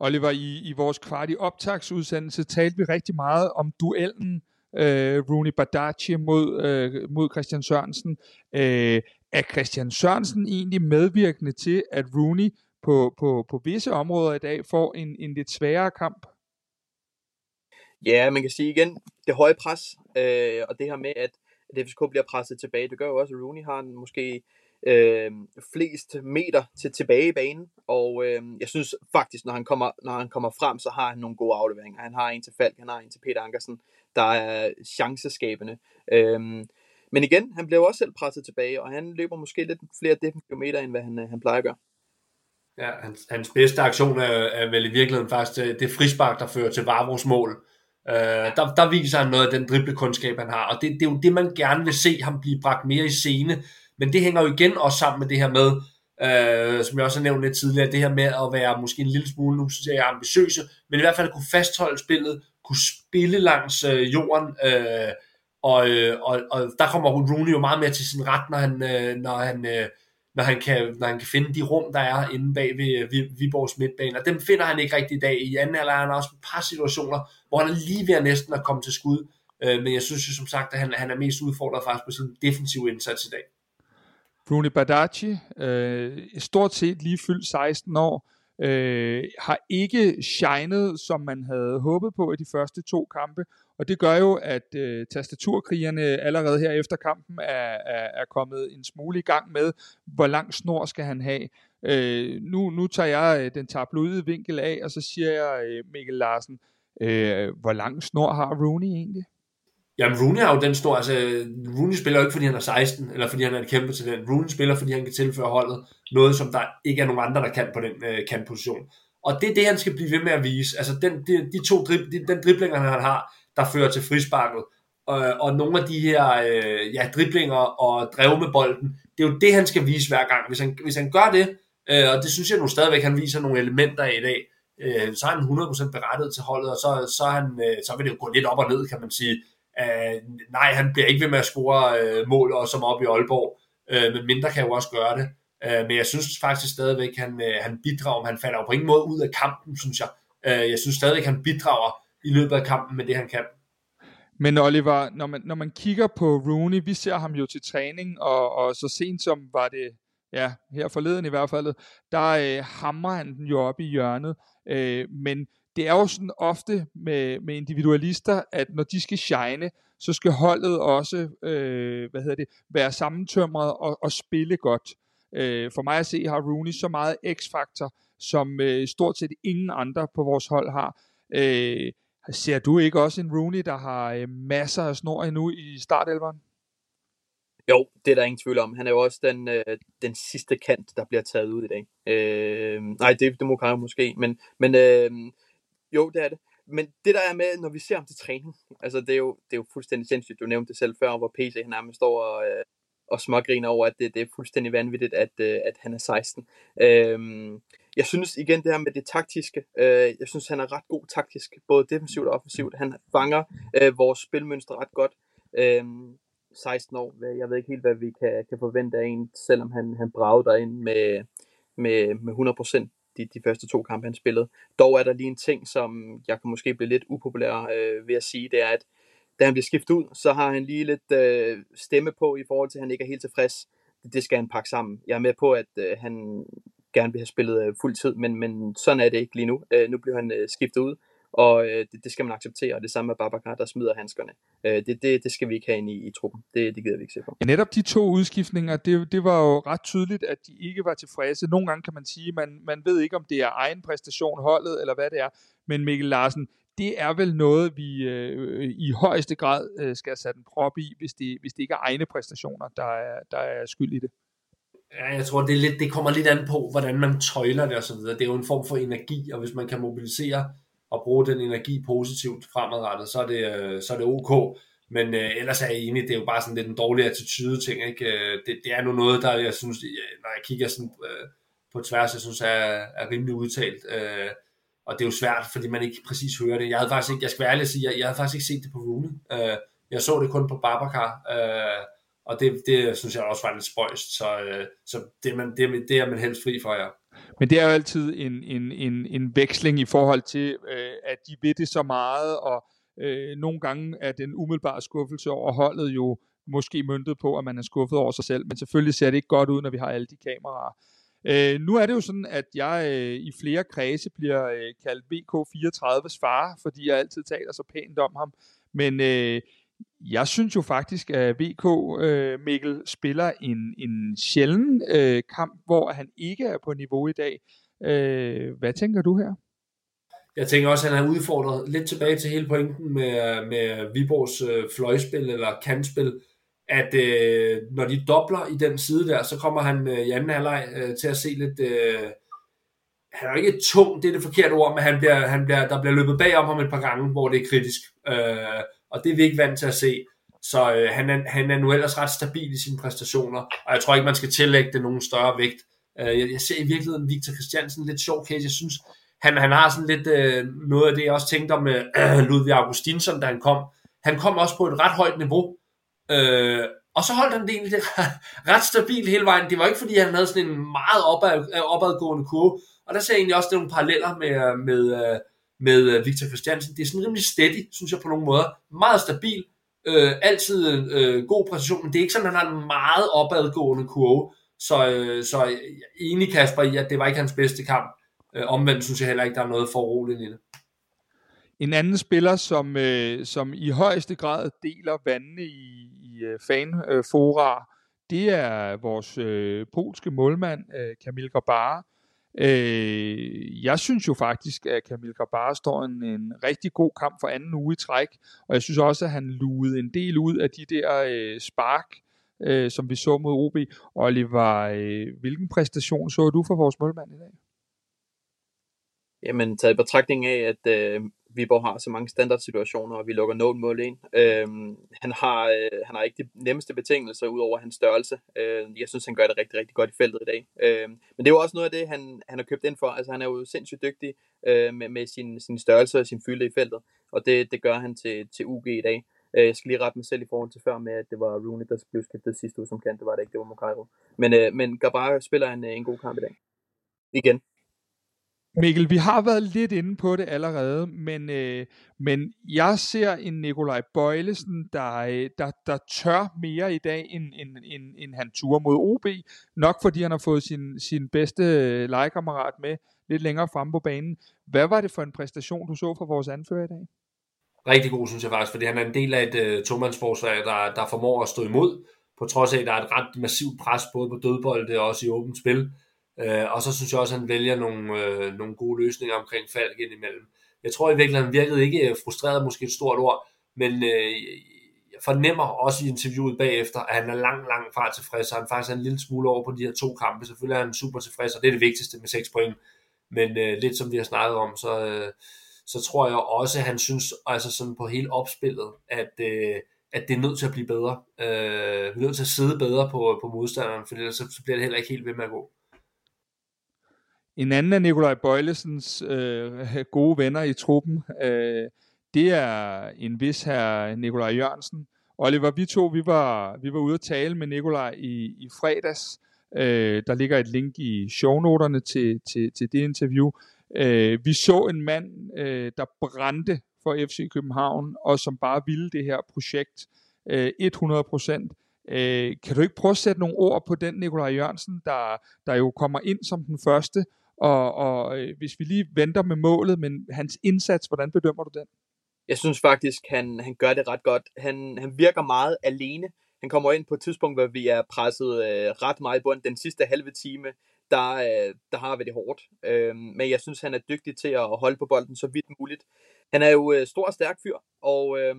Oliver, i, i vores kvart i optagsudsendelse talte vi rigtig meget om duellen øh, Rooney Badaci mod, øh, mod Christian Sørensen. Øh, er Christian Sørensen egentlig medvirkende til, at Rooney på, på, på visse områder i dag får en, en lidt sværere kamp? Ja, man kan sige igen, det høje pres, øh, og det her med, at, at FCK bliver presset tilbage, det gør jo også, at Rooney har en, måske øh, flest meter til tilbage i banen, og øh, jeg synes faktisk, når han, kommer, når han kommer frem, så har han nogle gode afleveringer. Han har en til Falk, han har en til Peter Ankersen, der er chanceskabende. Øh, men igen, han bliver også selv presset tilbage, og han løber måske lidt flere defensive meter, end hvad han, øh, han plejer at gøre. Ja, hans, hans bedste aktion er, er vel i virkeligheden faktisk det, det frispark, der fører til Varvros mål. Uh, der, der viser han noget af den dribblekundskab, han har, og det, det er jo det, man gerne vil se ham blive bragt mere i scene, men det hænger jo igen også sammen med det her med, øh, som jeg også har nævnt lidt tidligere, det her med at være måske en lille smule, nu synes jeg, jeg er ambitiøse, men i hvert fald kunne fastholde spillet, kunne spille langs øh, jorden, øh, og, øh, og, og der kommer Rooney jo meget mere til sin ret, når han, øh, når han øh, når han kan, når han kan finde de rum, der er inde bag ved øh, Viborgs midtbane. Og dem finder han ikke rigtig i dag. I anden alder er han også et par situationer, hvor han er lige ved at næsten at komme til skud. Øh, men jeg synes jo som sagt, at han, han er mest udfordret faktisk på sin defensive indsats i dag. Rooney Badaci, øh, stort set lige fyldt 16 år, øh, har ikke shined, som man havde håbet på i de første to kampe, og det gør jo, at øh, tastaturkrigerne allerede her efter kampen er, er, er kommet en smule i gang med, hvor lang snor skal han have. Øh, nu, nu tager jeg øh, den tabloide vinkel af, og så siger jeg, øh, Mikkel Larsen, øh, hvor lang snor har Rooney egentlig? Jamen Rooney har jo den store, altså Rooney spiller jo ikke fordi han er 16, eller fordi han er et kæmpe talent. Rooney spiller fordi han kan tilføre holdet noget, som der ikke er nogen andre, der kan på den øh, kantposition. Og det er det, han skal blive ved med at vise. Altså den, de, de to drib, de, den driblinger, han har, der fører til frisparket, og, og nogle af de her øh, ja, driblinger og drev med bolden, det er jo det, han skal vise hver gang. Hvis han, hvis han gør det, øh, og det synes jeg nu stadigvæk, han viser nogle elementer af i dag, øh, så er han 100% berettet til holdet, og så, så, er han, øh, så vil det jo gå lidt op og ned, kan man sige. Øh, nej, han bliver ikke ved med at score øh, mål, og som op i Aalborg, øh, men mindre kan jo også gøre det. Øh, men jeg synes faktisk stadigvæk, han, øh, han bidrager, han falder jo på ingen måde ud af kampen, synes jeg. Øh, jeg synes stadigvæk, han bidrager i løbet af kampen med det, han kan. Men Oliver, når man, når man kigger på Rooney, vi ser ham jo til træning, og, og så sent som var det, ja, her forleden i hvert fald, der øh, hamrer han den jo op i hjørnet. Øh, men det er jo sådan ofte med, med individualister, at når de skal shine, så skal holdet også øh, hvad hedder det, være sammentømret og, og spille godt. Øh, for mig at se har Rooney så meget x-faktor, som øh, stort set ingen andre på vores hold har. Øh, ser du ikke også en Rooney, der har øh, masser af snor endnu i startelveren? Jo, det er der ingen tvivl om. Han er jo også den, øh, den sidste kant, der bliver taget ud i dag. Øh, nej, det, det må kan måske, men, men øh, jo, det er det. Men det der er med, når vi ser ham til træning, altså det er jo, det er jo fuldstændig sindssygt. Du nævnte det selv før, hvor PC han nærmest står og, øh, og smågriner over, at det, det er fuldstændig vanvittigt, at, øh, at han er 16. Øh, jeg synes igen det her med det taktiske, øh, jeg synes han er ret god taktisk, både defensivt og offensivt. Han fanger øh, vores spilmønster ret godt. Øh, 16 år, jeg ved ikke helt, hvad vi kan, kan forvente af en, selvom han, han brager ind med, med, med 100% de, de første to kampe, han spillede. Dog er der lige en ting, som jeg kan måske blive lidt upopulær øh, ved at sige, det er, at da han bliver skiftet ud, så har han lige lidt øh, stemme på i forhold til, at han ikke er helt tilfreds. Det, skal han pakke sammen. Jeg er med på, at øh, han gerne vil have spillet øh, fuld tid, men, men sådan er det ikke lige nu. Øh, nu bliver han øh, skiftet ud, og øh, det, det skal man acceptere. Og det samme med Babacar, der smider handskerne. Øh, det, det, det skal vi ikke have ind i, i truppen. Det, det gider vi ikke se på. Ja, netop de to udskiftninger, det, det var jo ret tydeligt, at de ikke var tilfredse. Nogle gange kan man sige, man, man ved ikke, om det er egen præstation, holdet, eller hvad det er. Men Mikkel Larsen, det er vel noget, vi øh, i højeste grad øh, skal sætte en prop i, hvis det, hvis det ikke er egne præstationer, der er, der er skyld i det. Ja, jeg tror, det, er lidt, det kommer lidt an på, hvordan man tøjler det og så videre. Det er jo en form for energi, og hvis man kan mobilisere og bruge den energi positivt fremadrettet, så er det, øh, så er det ok. Men øh, ellers er jeg enig, det er jo bare sådan lidt en dårlig attitude ting. Ikke? Øh, det, det er nu noget, der jeg synes, når jeg kigger sådan, øh, på tværs, jeg synes er, er rimelig udtalt. Øh, og det er jo svært, fordi man ikke præcis hører det. Jeg havde faktisk ikke, jeg skal være ærlig at sige, jeg, jeg havde faktisk ikke set det på Rooney. Øh, jeg så det kun på Babacar. Øh, og det, det synes jeg også var lidt spøjst, så, øh, så det, man, det, det er man helst fri for, ja. Men det er jo altid en, en, en, en veksling i forhold til, øh, at de ved det så meget, og øh, nogle gange er den umiddelbare skuffelse over holdet jo måske myntet på, at man er skuffet over sig selv, men selvfølgelig ser det ikke godt ud, når vi har alle de kameraer. Øh, nu er det jo sådan, at jeg øh, i flere kredse bliver øh, kaldt VK34's far, fordi jeg altid taler så pænt om ham, men øh, jeg synes jo faktisk, at VK øh, Mikkel spiller en, en sjælden øh, kamp, hvor han ikke er på niveau i dag. Øh, hvad tænker du her? Jeg tænker også, at han har udfordret lidt tilbage til hele pointen med, med Viborgs øh, fløjspil eller kantspil, at øh, når de dobler i den side der, så kommer han øh, i anden halvleg øh, til at se lidt... Øh, han er jo ikke tung, det er det forkerte ord, men han bliver, han bliver, der bliver løbet bagom ham et par gange, hvor det er kritisk. Øh, og det er vi ikke vant til at se. Så øh, han, er, han er nu ellers ret stabil i sine præstationer, og jeg tror ikke, man skal tillægge det nogen større vægt. Øh, jeg, jeg ser i virkeligheden Victor Christiansen lidt sjov case. Jeg synes, han, han har sådan lidt øh, noget af det, jeg også tænkte om øh, Ludvig Augustinsson, da han kom. Han kom også på et ret højt niveau, øh, og så holdt han det egentlig ret stabilt hele vejen. Det var ikke, fordi han havde sådan en meget opad, øh, opadgående kurve, og der ser jeg egentlig også nogle paralleller med, øh, med, øh, med øh, Victor Christiansen. Det er sådan rimelig steady, synes jeg på nogle måder. Meget stabil, øh, altid øh, god præcision, men det er ikke sådan, at han har en meget opadgående kurve. Så, øh, så øh, enig Kasper i, at det var ikke hans bedste kamp. Øh, omvendt synes jeg heller ikke, der er noget for roligt i det. En anden spiller, som, øh, som i højeste grad deler vandene i, i øh, fanfora, øh, det er vores øh, polske målmand, øh, Kamil Grabara, Øh, jeg synes jo faktisk, at Kamil Grabara står en, en rigtig god kamp for anden uge i træk, og jeg synes også, at han lugede en del ud af de der øh, spark, øh, som vi så mod OB. Oliver, øh, hvilken præstation så du for vores målmand i dag? Jamen, taget i betragtning af, at øh, Viborg har så mange standardsituationer, og vi lukker nogen mål ind. Øhm, han, har, øh, han har ikke de nemmeste betingelser, ud over hans størrelse. Øh, jeg synes, han gør det rigtig, rigtig godt i feltet i dag. Øh, men det er jo også noget af det, han, han har købt ind for. Altså, han er jo sindssygt dygtig øh, med, med sin, sin størrelse og sin fylde i feltet, og det, det gør han til, til UG i dag. Øh, jeg skal lige rette mig selv i forhold til før med, at det var Rooney, der blev skiftet sidste uge som kant. Det var det ikke, det var Mokairo. Men, øh, men Gabar spiller en, øh, en god kamp i dag. Igen. Mikkel, vi har været lidt inde på det allerede, men, øh, men jeg ser en Nikolaj Bøjlesen, der, øh, der, der tør mere i dag, end, end, end, end han turer mod OB. Nok fordi han har fået sin, sin bedste øh, legekammerat med lidt længere fremme på banen. Hvad var det for en præstation, du så fra vores anfører i dag? Rigtig god, synes jeg faktisk, fordi han er en del af et øh, tomandsforsvar, der, der formår at stå imod, på trods af, at der er et ret massivt pres både på dødbolde og også i åbent spil. Øh, og så synes jeg også, at han vælger nogle, øh, nogle gode løsninger omkring Falk indimellem. Jeg tror i virkeligheden, han virkede ikke øh, frustreret, måske et stort ord, men øh, jeg fornemmer også i interviewet bagefter, at han er langt, langt fra tilfreds, og han faktisk er en lille smule over på de her to kampe. Selvfølgelig er han super tilfreds, og det er det vigtigste med 6 point. Men øh, lidt som vi har snakket om, så, øh, så tror jeg også, at han synes, altså sådan på hele opspillet, at, øh, at det er nødt til at blive bedre. Øh, vi er nødt til at sidde bedre på, på modstanderen, for ellers så, så bliver det heller ikke helt ved med at gå. En anden af Nikolaj Bøjlesens øh, gode venner i truppen, øh, det er en vis her Nikolaj Jørgensen. Oliver, vi to, vi var, vi var ude at tale med Nikolaj i, i fredags. Øh, der ligger et link i shownoterne til, til, til det interview. Øh, vi så en mand, øh, der brændte for FC København, og som bare ville det her projekt øh, 100 procent. Øh, kan du ikke prøve at sætte nogle ord på den Nikolaj Jørgensen, der, der jo kommer ind som den første, og, og øh, hvis vi lige venter med målet, men hans indsats, hvordan bedømmer du den? Jeg synes faktisk, han, han gør det ret godt. Han, han virker meget alene. Han kommer ind på et tidspunkt, hvor vi er presset øh, ret meget i bund. Den sidste halve time, der, øh, der har vi det hårdt. Øh, men jeg synes, han er dygtig til at holde på bolden så vidt muligt. Han er jo øh, stor og stærk fyr, og øh,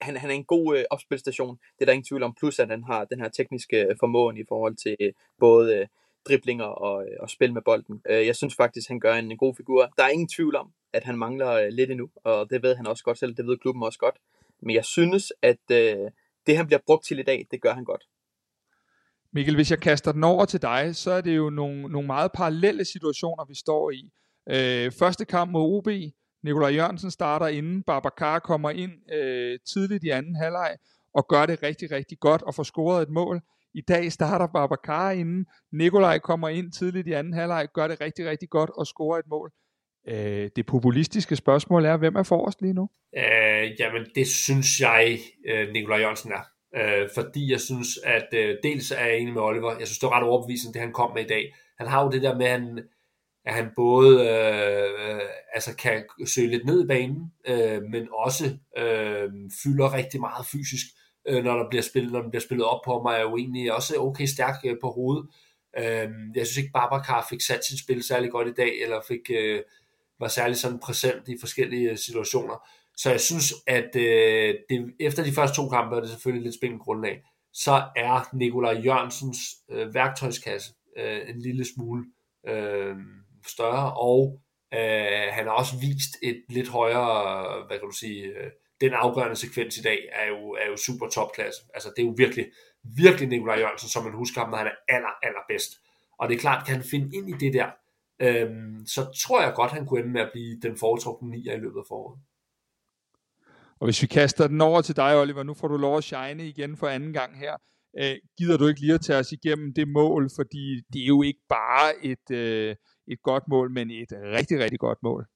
han, han er en god øh, opspilstation. Det er der ingen tvivl om. Plus at han har den her tekniske øh, formåen i forhold til øh, både øh, driblinger og, øh, og spil med bolden. Øh, jeg synes faktisk, han gør en, god figur. Der er ingen tvivl om, at han mangler øh, lidt endnu, og det ved han også godt selv. Det ved klubben også godt. Men jeg synes, at det han bliver brugt til i dag, det gør han godt. Mikkel, hvis jeg kaster den over til dig, så er det jo nogle, nogle meget parallelle situationer, vi står i. Øh, første kamp mod OB, Nikolaj Jørgensen starter inden, Babacar kommer ind øh, tidligt i anden halvleg og gør det rigtig, rigtig godt og får scoret et mål. I dag starter Babacar inden, Nikolaj kommer ind tidligt i anden halvleg, gør det rigtig, rigtig godt og scorer et mål. Øh, det populistiske spørgsmål er, hvem er forrest lige nu? Øh, jamen, det synes jeg, øh, Nikolaj Jørgensen er. Øh, fordi jeg synes, at øh, dels er jeg enig med Oliver, jeg synes, det er ret overbevisende, det han kom med i dag. Han har jo det der med, at han, at han både øh, altså kan søge lidt ned i banen, øh, men også øh, fylder rigtig meget fysisk, øh, når der bliver spillet, når der bliver spillet op på mig, er jo egentlig også okay stærk øh, på hovedet. Øh, jeg synes ikke, Babacar fik sat sit spil særlig godt i dag, eller fik øh, var særlig sådan præsent i forskellige øh, situationer. Så jeg synes, at øh, det, efter de første to kampe er det selvfølgelig lidt spændende grundlag, så er Nikolaj Jørgensens øh, værktøjskasse øh, en lille smule øh, større, og øh, han har også vist et lidt højere, hvad kan du sige, øh, den afgørende sekvens i dag er jo, er jo super topklasse. Altså det er jo virkelig, virkelig Nikolaj Jørgensen, som man husker ham, når han er aller, aller bedst. Og det er klart, kan han finde ind i det der, øhm, så tror jeg godt, han kunne ende med at blive den foretrukne nier i løbet af foråret. Og hvis vi kaster den over til dig, Oliver, nu får du lov at shine igen for anden gang her. Øh, gider du ikke lige at tage os igennem det mål, fordi det er jo ikke bare et, øh, et godt mål, men et rigtig, rigtig godt mål.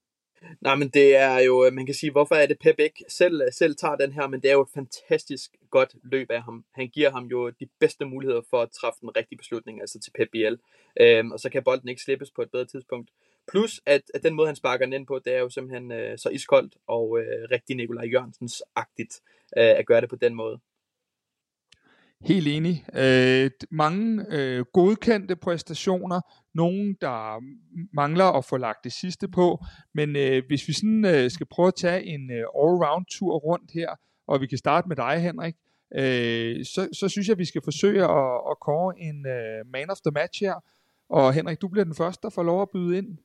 Nej, men det er jo, øh, man kan sige, hvorfor er det Pep ikke selv, øh, selv tager den her, men det er jo et fantastisk godt løb af ham. Han giver ham jo de bedste muligheder for at træffe den rigtige beslutning, altså til Pep Biel. Øhm, og så kan bolden ikke slippes på et bedre tidspunkt. Plus, at, at den måde, han sparker den ind på, det er jo simpelthen øh, så iskoldt og øh, rigtig Nikolaj Jørgensens-agtigt øh, at gøre det på den måde. Helt enig. Øh, mange øh, godkendte præstationer, nogen der mangler at få lagt det sidste på, men øh, hvis vi sådan øh, skal prøve at tage en øh, all-round tur rundt her, og vi kan starte med dig, Henrik, øh, så, så synes jeg, at vi skal forsøge at, at kåre en øh, man of the match her. Og Henrik, du bliver den første, der får lov at byde ind.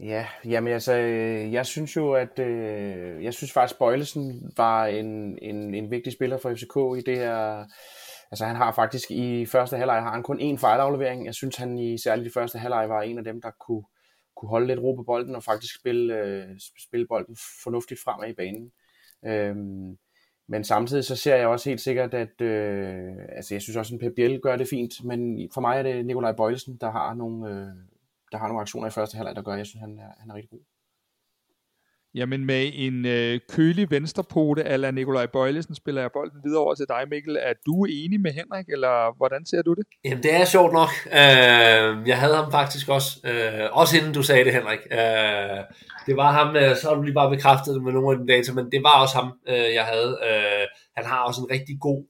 Ja, jamen altså, øh, jeg synes jo, at øh, jeg synes faktisk, Bøjlesen var en, en, en vigtig spiller for FCK i det her. Altså han har faktisk i første halvleg har han kun én fejlaflevering. Jeg synes, han i særligt i første halvleg var en af dem, der kunne, kunne holde lidt ro på bolden og faktisk spille, øh, spille bolden fornuftigt fremad i banen. Øhm, men samtidig så ser jeg også helt sikkert, at øh, altså jeg synes også, at Pep Biel gør det fint, men for mig er det Nikolaj Bøjlesen, der har nogle, øh, der har nogle aktioner i første halvleg, der gør, jeg synes, han er, han er rigtig god. Jamen med en øh, kølig venstrepote ala Nikolaj Bøjlesen spiller jeg bolden videre over til dig, Mikkel. Er du enig med Henrik, eller hvordan ser du det? Jamen det er sjovt nok. Øh, jeg havde ham faktisk også, øh, også inden du sagde det, Henrik. Øh, det var ham, øh, så har du lige bare bekræftet det med nogle af de data, men det var også ham, øh, jeg havde. Øh, han har også en rigtig god,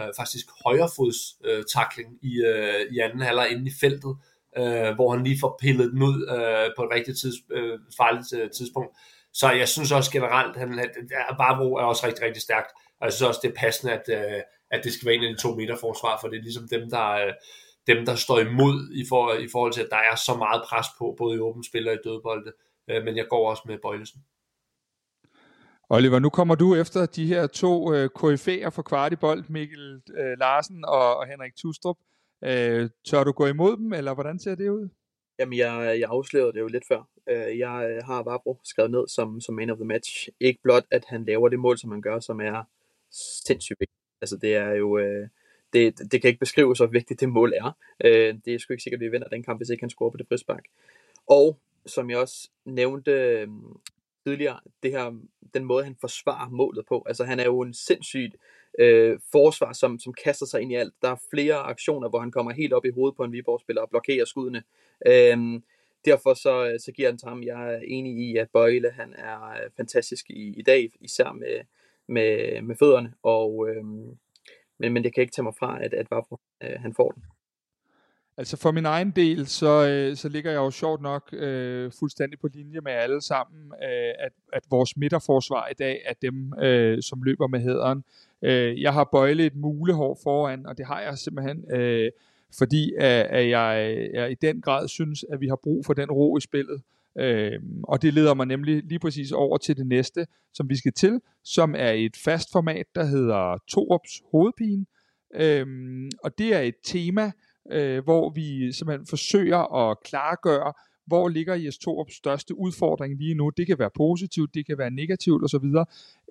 øh, faktisk højrefods øh, tackling i, øh, i anden halvleg inde i feltet, øh, hvor han lige får pillet den ud øh, på et rigtig tids, øh, farligt øh, tidspunkt. Så jeg synes også generelt, at Barbro er også rigtig, rigtig stærkt. Og jeg synes også, det er passende, at, øh, at det skal være en af de to meter forsvar, for det er ligesom dem, der, øh, dem, der står imod i, for, i forhold til, at der er så meget pres på, både i åbent spil og i dødbolde. Øh, men jeg går også med Bøjlesen. Oliver, nu kommer du efter de her to øh, KF'er for kvartibold, Mikkel øh, Larsen og, og Henrik Tustrup. Øh, tør du gå imod dem, eller hvordan ser det ud? Jamen, jeg, jeg afslørede det jo lidt før. Øh, jeg øh, har Vabro skrevet ned som, som man of the match. Ikke blot, at han laver det mål, som han gør, som er sindssygt vigtigt. Altså, det er jo... Øh, det, det kan ikke beskrives, hvor vigtigt det mål er. Det er sgu ikke sikkert, at vi vinder den kamp, hvis ikke han scorer på det frispark. Og som jeg også nævnte tidligere, det her, den måde, han forsvarer målet på. Altså, han er jo en sindssygt øh, forsvar, som, som kaster sig ind i alt. Der er flere aktioner, hvor han kommer helt op i hovedet på en Viborg-spiller og blokerer skuddene. Øh, derfor så, øh, så giver han til ham. Jeg er enig i, at Bøjle han er øh, fantastisk i, i dag, især med, med, med fødderne. Og, øh, men, men det kan ikke tage mig fra, at, at Vavro, øh, han får den. Altså for min egen del, så, øh, så ligger jeg jo sjovt nok øh, fuldstændig på linje med alle sammen, øh, at, at vores midterforsvar i dag er dem, øh, som løber med hæderen. Øh, jeg har bøjlet et mulehår foran, og det har jeg simpelthen, øh, fordi at, at jeg, jeg i den grad synes, at vi har brug for den ro i spillet. Øh, og det leder mig nemlig lige præcis over til det næste, som vi skal til, som er et fast format, der hedder Torups hovedpine. Øh, og det er et tema, øh, hvor vi simpelthen forsøger at klargøre, hvor ligger Jes Torups største udfordring lige nu. Det kan være positivt, det kan være negativt osv.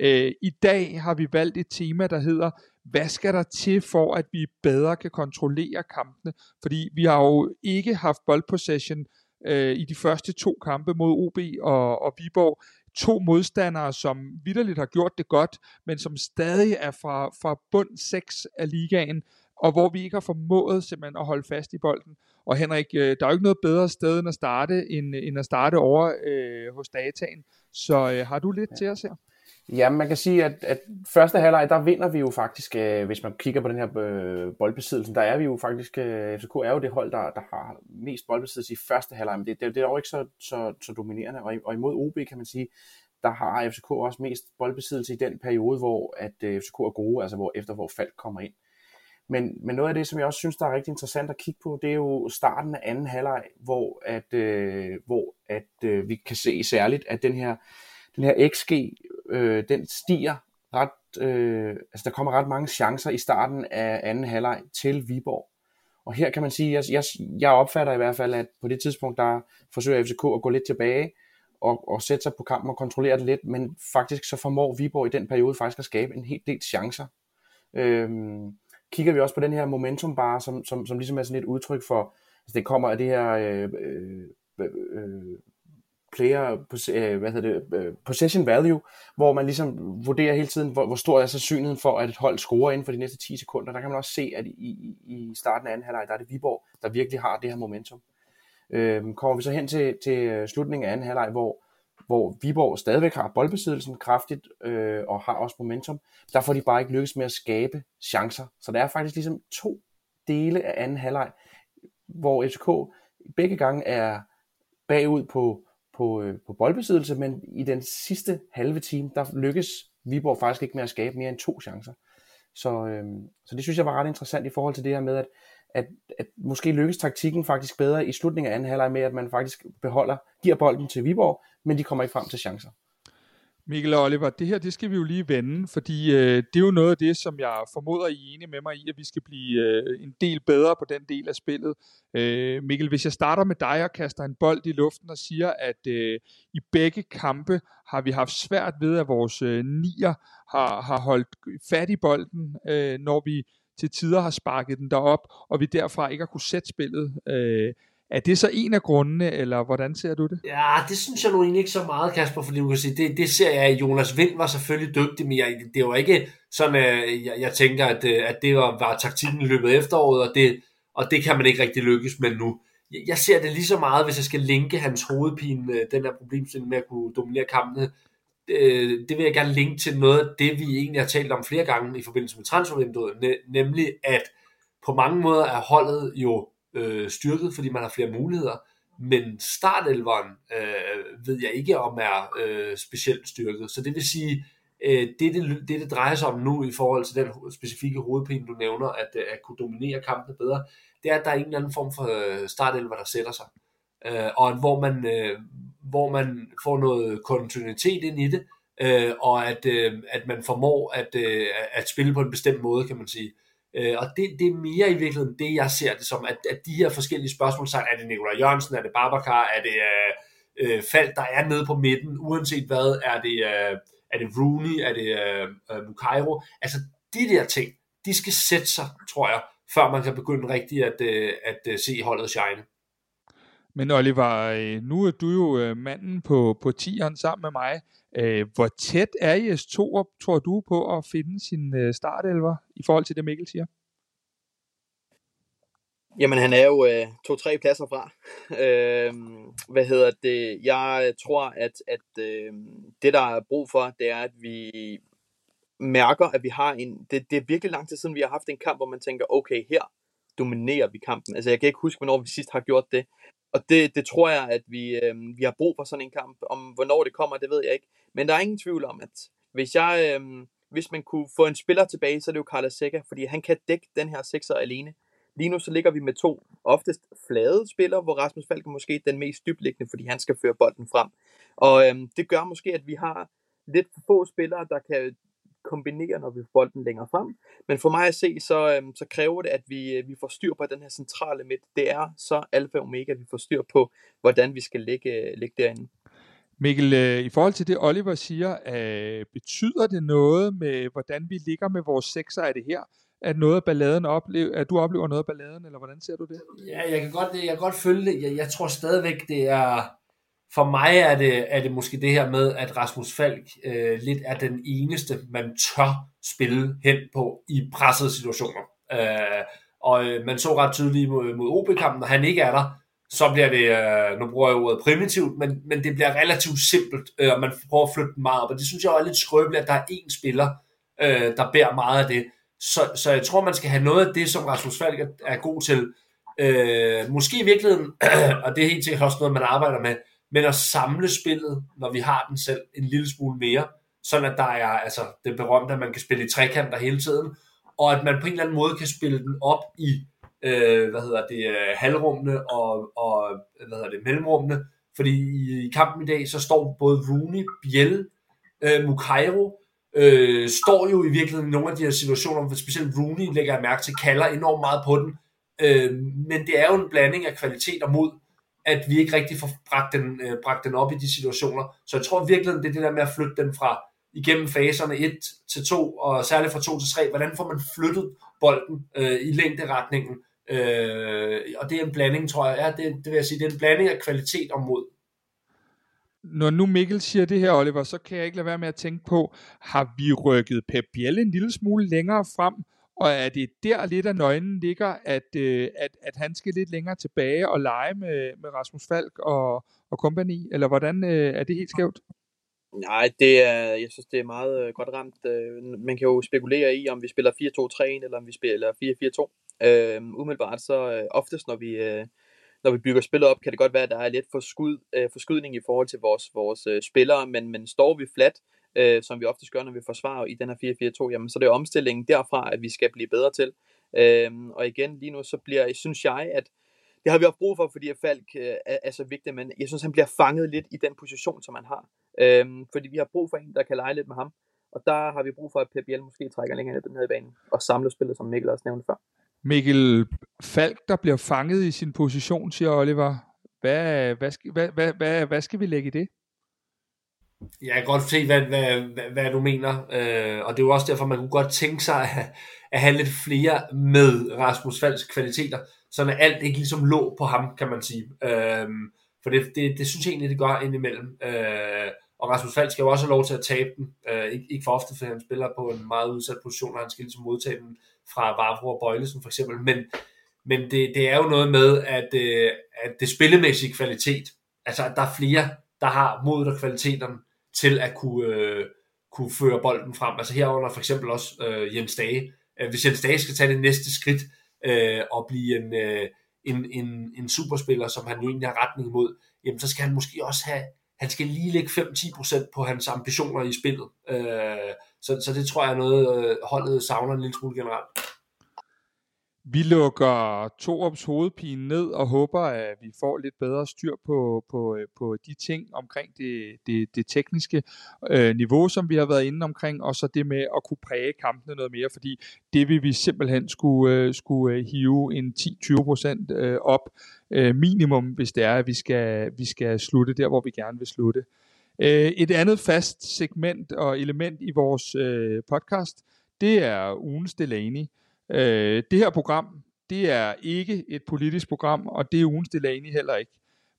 Øh, I dag har vi valgt et tema, der hedder, hvad skal der til for, at vi bedre kan kontrollere kampene? Fordi vi har jo ikke haft boldpossession øh, i de første to kampe mod OB og, og Viborg. To modstandere, som vidderligt har gjort det godt, men som stadig er fra, fra bund 6 af ligaen og hvor vi ikke har formået simpelthen at holde fast i bolden. Og Henrik, øh, der er jo ikke noget bedre sted end at starte, end, end at starte over øh, hos dataen. Så øh, har du lidt ja. til os her? Ja, man kan sige, at, at første halvleg, der vinder vi jo faktisk, øh, hvis man kigger på den her øh, boldbesiddelse, der er vi jo faktisk, øh, FCK er jo det hold, der, der har mest boldbesiddelse i første halvleg, men det, det, det er jo ikke så, så, så dominerende, og, og imod OB kan man sige, der har FCK også mest boldbesiddelse i den periode, hvor at øh, FCK er gode, altså hvor efter hvor Falk kommer ind. Men, men noget af det, som jeg også synes, der er rigtig interessant at kigge på, det er jo starten af anden halvleg, hvor, at, øh, hvor at, øh, vi kan se særligt, at den her, den her XG, øh, den stiger ret, øh, altså der kommer ret mange chancer i starten af anden halvleg til Viborg. Og her kan man sige, jeg, jeg, jeg opfatter i hvert fald, at på det tidspunkt, der forsøger FCK at gå lidt tilbage, og, og sætte sig på kampen og kontrollere det lidt, men faktisk så formår Viborg i den periode faktisk at skabe en helt del chancer. Øhm, kigger vi også på den her momentum bar, som, som, som ligesom er sådan et udtryk for, altså det kommer af det her øh, øh, øh, player, øh, hvad hedder det, øh, possession value, hvor man ligesom vurderer hele tiden, hvor, hvor stor er sandsynligheden for, at et hold scorer inden for de næste 10 sekunder. Der kan man også se, at i, i starten af anden halvleg, der er det Viborg, der virkelig har det her momentum. Øh, kommer vi så hen til, til slutningen af anden halvleg, hvor hvor Viborg stadigvæk har boldbesiddelsen kraftigt øh, og har også momentum. Der får de bare ikke lykkes med at skabe chancer. Så der er faktisk ligesom to dele af anden halvleg, hvor FCK begge gange er bagud på, på, øh, på boldbesiddelse, men i den sidste halve time, der lykkes Viborg faktisk ikke med at skabe mere end to chancer. Så, øh, så det synes jeg var ret interessant i forhold til det her med, at at, at måske lykkes taktikken faktisk bedre i slutningen af anden halvleg med, at man faktisk beholder, giver bolden til Viborg, men de kommer ikke frem til chancer. Mikkel og Oliver, det her det skal vi jo lige vende, fordi øh, det er jo noget af det, som jeg formoder, I er enige med mig i, at vi skal blive øh, en del bedre på den del af spillet. Øh, Mikkel, hvis jeg starter med dig og kaster en bold i luften og siger, at øh, i begge kampe har vi haft svært ved, at vores øh, nier har, har holdt fat i bolden, øh, når vi til tider har sparket den derop, og vi derfra ikke har kunne sætte spillet. Øh, er det så en af grundene, eller hvordan ser du det? Ja, det synes jeg nu egentlig ikke så meget, Kasper, fordi man kan sige, det, det ser jeg, Jonas Vind var selvfølgelig dygtig, men jeg, det var ikke sådan, at jeg, jeg tænker, at, at det var, var taktikken i løbet af efteråret, og det, og det kan man ikke rigtig lykkes med nu. Jeg, jeg ser det lige så meget, hvis jeg skal linke hans hovedpine, øh, den her problemstilling med at kunne dominere kampene, øh, det vil jeg gerne linke til noget af det, vi egentlig har talt om flere gange i forbindelse med transfervinduet, ne- nemlig at på mange måder er holdet jo øh, styrket, fordi man har flere muligheder, men startelveren øh, ved jeg ikke om er øh, specielt styrket. Så det vil sige, øh, det, det, det det drejer sig om nu i forhold til den specifikke hovedpine, du nævner, at, øh, at kunne dominere kampene bedre, det er, at der er en eller anden form for øh, startelver, der sætter sig. Øh, og hvor man, øh, hvor man får noget kontinuitet ind i det, øh, og at, øh, at man formår at, øh, at spille på en bestemt måde, kan man sige. Øh, og det, det er mere i virkeligheden det, jeg ser det som, at, at de her forskellige spørgsmål, så er det Nikolaj Jørgensen, er det Babacar, er det øh, øh, Fald, der er nede på midten, uanset hvad, er det, øh, er det Rooney, er det øh, øh Mukairo, altså de der ting, de skal sætte sig, tror jeg, før man kan begynde rigtigt at, øh, at, at se holdet shine. Men Oliver, øh, nu er du jo øh, manden på, på tieren sammen med mig. Øh, hvor tæt er IS 2 tror du på at finde sin startelver i forhold til det Mikkel siger? Jamen han er jo øh, to-tre pladser fra. øh, hvad hedder det? Jeg tror, at, at øh, det der er brug for, det er, at vi mærker, at vi har en... Det, det er virkelig lang tid siden, vi har haft en kamp, hvor man tænker, okay, her dominerer vi kampen. Altså jeg kan ikke huske, hvornår vi sidst har gjort det. Og det, det tror jeg, at vi, øh, vi har brug for sådan en kamp. Om hvornår det kommer, det ved jeg ikke. Men der er ingen tvivl om, at hvis jeg... Øh, hvis man kunne få en spiller tilbage, så er det jo Carlos Seca, fordi han kan dække den her sekser alene. Lige nu så ligger vi med to oftest flade spillere, hvor Rasmus Falk er måske den mest dybliggende, fordi han skal føre bolden frem. Og øh, det gør måske, at vi har lidt for få spillere, der kan kombinere, når vi får bolden længere frem. Men for mig at se, så, øhm, så kræver det, at vi, øh, vi får styr på den her centrale midt. Det er så alfa og omega, at vi får styr på, hvordan vi skal ligge, ligge derinde. Mikkel, øh, i forhold til det Oliver siger, øh, betyder det noget med, hvordan vi ligger med vores sekser? Er det her, at noget af balladen opleve, at du oplever noget af balladen, eller hvordan ser du det? Ja, jeg kan godt, jeg kan godt følge det. Jeg, jeg tror stadigvæk, det er, for mig er det, er det måske det her med, at Rasmus Falk øh, lidt er den eneste, man tør spille hen på i pressede situationer. Øh, og øh, man så ret tydeligt mod, mod OB-kampen, når han ikke er der, så bliver det, øh, nu bruger jeg ordet primitivt, men, men det bliver relativt simpelt, øh, og man prøver at flytte den meget op, og det synes jeg er lidt skrøbeligt, at der er én spiller, øh, der bærer meget af det. Så, så jeg tror, man skal have noget af det, som Rasmus Falk er god til. Øh, måske i virkeligheden, og det er helt sikkert også noget, man arbejder med, men at samle spillet, når vi har den selv, en lille smule mere, sådan at der er altså, det berømte, at man kan spille i trekanter hele tiden, og at man på en eller anden måde kan spille den op i øh, hvad hedder det, øh, halvrummene og, og hvad hedder det, mellemrummene, fordi i, i kampen i dag, så står både Rooney, Biel, øh, Mukairo, øh, står jo i virkeligheden i nogle af de her situationer, hvor specielt Rooney lægger jeg mærke til, kalder enormt meget på den, øh, men det er jo en blanding af kvalitet og mod, at vi ikke rigtig får bragt den, øh, bragt den op i de situationer. Så jeg tror virkelig, det er det der med at flytte den fra igennem faserne 1 til 2, og særligt fra 2 til 3. Hvordan får man flyttet bolden øh, i længderetningen? Øh, og det er en blanding, tror jeg. Ja, det, det vil jeg sige, det er en blanding af kvalitet og mod. Når nu Mikkel siger det her, Oliver, så kan jeg ikke lade være med at tænke på, har vi rykket Pep Biel en lille smule længere frem, og er det der lidt af nøglen ligger, at, øh, at, at han skal lidt længere tilbage og lege med, med Rasmus Falk og, og company, eller hvordan øh, er det helt skævt? Nej, det er, jeg synes, det er meget øh, godt ramt. Øh, man kan jo spekulere i, om vi spiller 4-2-3-1, eller om vi spiller 4-4-2. Øh, umiddelbart så øh, oftest, når vi, øh, når vi bygger spillet op, kan det godt være, at der er lidt forskud, øh, forskydning i forhold til vores, vores øh, spillere, men, men står vi fladt, øh, som vi ofte gør, når vi forsvarer i den her 4-4-2, jamen så det er omstillingen derfra, at vi skal blive bedre til. Øh, og igen, lige nu så bliver, synes jeg, at det har vi også brug for, fordi Falk øh, er, er så vigtig, men jeg synes, han bliver fanget lidt i den position, som han har. Øh, fordi vi har brug for en, der kan lege lidt med ham. Og der har vi brug for, at Pep måske trækker længere ned i banen og samler spillet, som Mikkel også nævnte før. Mikkel Falk, der bliver fanget i sin position, siger Oliver. Hvad, hvad, hvad, hvad, hvad, hvad skal vi lægge i det? Jeg kan godt se, hvad, hvad, hvad, hvad du mener, øh, og det er jo også derfor, man kunne godt tænke sig at, at have lidt flere med Rasmus Falks kvaliteter, så at alt ikke ligesom lå på ham, kan man sige. Øh, for det, det, det synes jeg egentlig, det gør indimellem. Øh, og Rasmus Falk skal jo også have lov til at tabe den. Øh, ikke, ikke for ofte, for han spiller på en meget udsat position, og han skal ligesom modtage den fra Vavro og Bøjlesen for eksempel. Men, men det, det er jo noget med, at, øh, at det spillemæssige kvalitet, altså at der er flere, der har modet og kvaliteterne til at kunne, øh, kunne føre bolden frem. Altså herunder for eksempel også øh, Jens Dage. Øh, hvis Jens Dage skal tage det næste skridt øh, og blive en, øh, en, en, en superspiller, som han jo egentlig har retning imod, jamen så skal han måske også have, han skal lige lægge 5-10% på hans ambitioner i spillet. Øh, så, så det tror jeg er noget, øh, holdet savner en lille smule generelt. Vi lukker Torups hovedpine ned og håber, at vi får lidt bedre styr på, på, øh, på de ting omkring det, det, det tekniske øh, niveau, som vi har været inde omkring, og så det med at kunne præge kampene noget mere, fordi det vil vi simpelthen skulle, øh, skulle øh, hive en 10-20 procent øh, op øh, minimum, hvis det er, at vi skal, vi skal slutte der, hvor vi gerne vil slutte. Øh, et andet fast segment og element i vores øh, podcast, det er ugens Delaney. Øh, det her program, det er ikke et politisk program, og det er ugens Delaney heller ikke.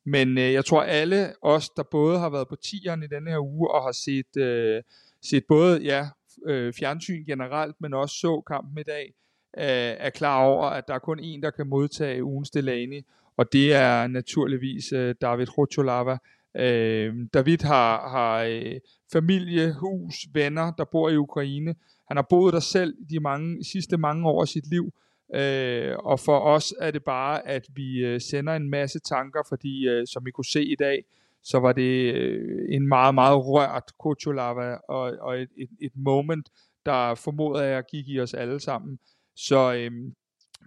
Men øh, jeg tror alle os, der både har været på tieren i denne her uge, og har set, øh, set både ja, øh, fjernsyn generelt, men også så kampen i dag, øh, er klar over, at der er kun en, der kan modtage ugens Delaney, og det er naturligvis øh, David Rotolava. Øh, David har, har øh, familie, hus, venner, der bor i Ukraine, han har boet der selv de mange, sidste mange år af sit liv, øh, og for os er det bare, at vi øh, sender en masse tanker, fordi øh, som I kunne se i dag, så var det øh, en meget, meget rørt Kocholava, og, og et, et, et moment, der formoder jeg gik i os alle sammen. Så øh,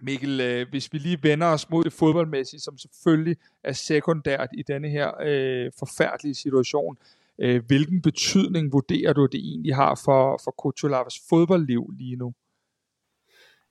Mikkel, øh, hvis vi lige vender os mod det fodboldmæssige, som selvfølgelig er sekundært i denne her øh, forfærdelige situation, Øh, Øh, hvilken betydning vurderer du, det egentlig har for, for Kutulavas fodboldliv lige nu?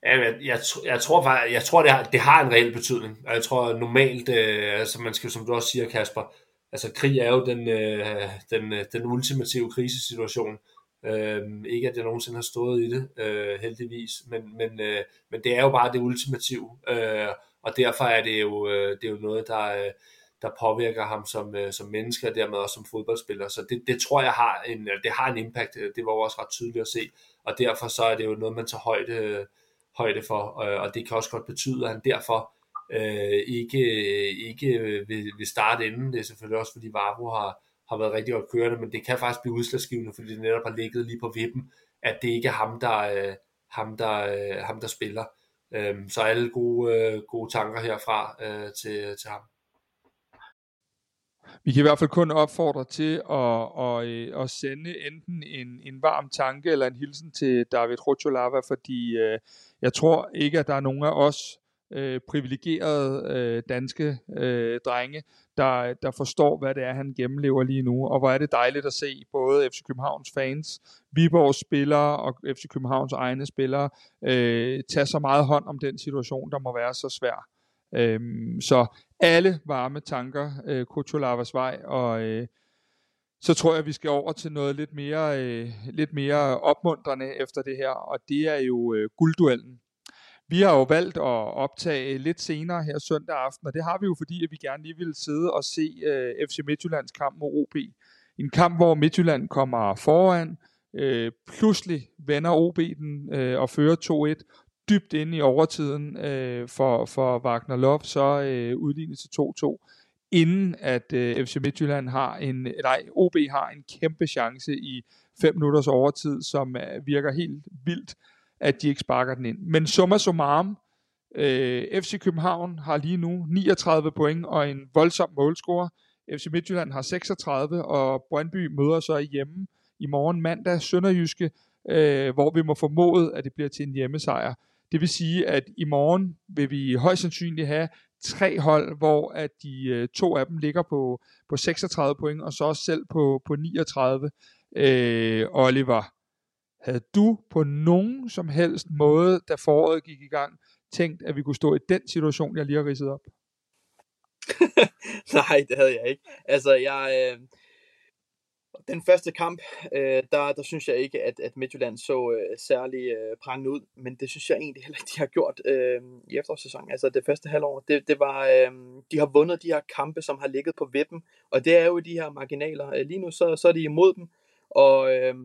Ja, jeg, jeg, jeg tror faktisk, jeg tror det har, det har en reel betydning. Og jeg tror normalt, øh, altså man skal, som du også siger, Kasper, altså krig er jo den, øh, den, øh, den ultimative krisesituation. Øh, ikke at jeg nogensinde har stået i det, øh, heldigvis, men, men, øh, men det er jo bare det ultimative, øh, og derfor er det jo, øh, det er jo noget, der, øh, der påvirker ham som, øh, som menneske og dermed også som fodboldspiller. Så det, det tror jeg har en, det har en impact. Det var jo også ret tydeligt at se, og derfor så er det jo noget, man tager højde, højde for, øh, og det kan også godt betyde, at han derfor øh, ikke, ikke vil, vil starte inden. Det er selvfølgelig også, fordi Vavro har, har været rigtig godt kørende, men det kan faktisk blive udslagsgivende, fordi det netop har ligget lige på vippen, at det ikke er ham, der, øh, ham, der, øh, ham, der spiller. Øh, så alle gode, øh, gode tanker herfra øh, til, til ham. Vi kan i hvert fald kun opfordre til at, at, øh, at sende enten en, en varm tanke eller en hilsen til David Rotolava, fordi øh, jeg tror ikke, at der er nogen af os øh, privilegerede øh, danske øh, drenge, der, der forstår, hvad det er, han gennemlever lige nu. Og hvor er det dejligt at se både FC Københavns fans, Viborgs spillere og FC Københavns egne spillere øh, tage så meget hånd om den situation, der må være så svær. Øhm, så alle varme tanker, øh, Kucholavas vej, og øh, så tror jeg, vi skal over til noget lidt mere, øh, lidt mere opmuntrende efter det her, og det er jo øh, guldduellen. Vi har jo valgt at optage lidt senere her søndag aften, og det har vi jo fordi, at vi gerne lige vil sidde og se øh, FC Midtjyllands kamp mod OB. En kamp, hvor Midtjylland kommer foran, øh, pludselig vender OB den øh, og fører 2-1, dybt inde i overtiden øh, for, for Wagner Love, så øh, udlignet til 2-2, inden at øh, FC Midtjylland har en, nej, OB har en kæmpe chance i 5 minutters overtid, som øh, virker helt vildt, at de ikke sparker den ind. Men summa summarum, øh, FC København har lige nu 39 point og en voldsom målscore. FC Midtjylland har 36, og Brøndby møder så hjemme i morgen mandag Sønderjyske, øh, hvor vi må formode, at det bliver til en hjemmesejr. Det vil sige, at i morgen vil vi højst sandsynligt have tre hold, hvor at de øh, to af dem ligger på, på 36 point, og så også selv på, på 39. Øh, Oliver, havde du på nogen som helst måde, da foråret gik i gang, tænkt, at vi kunne stå i den situation, jeg lige har ridset op? Nej, det havde jeg ikke. Altså, jeg, øh, den første kamp, øh, der, der synes jeg ikke, at, at Midtjylland så øh, særlig øh, prangende ud, men det synes jeg egentlig heller ikke, de har gjort øh, i efterårssæsonen. Altså det første halvår, det, det var, øh, de har vundet de her kampe, som har ligget på vippen, og det er jo de her marginaler. Øh, lige nu, så, så er de imod dem, og øh,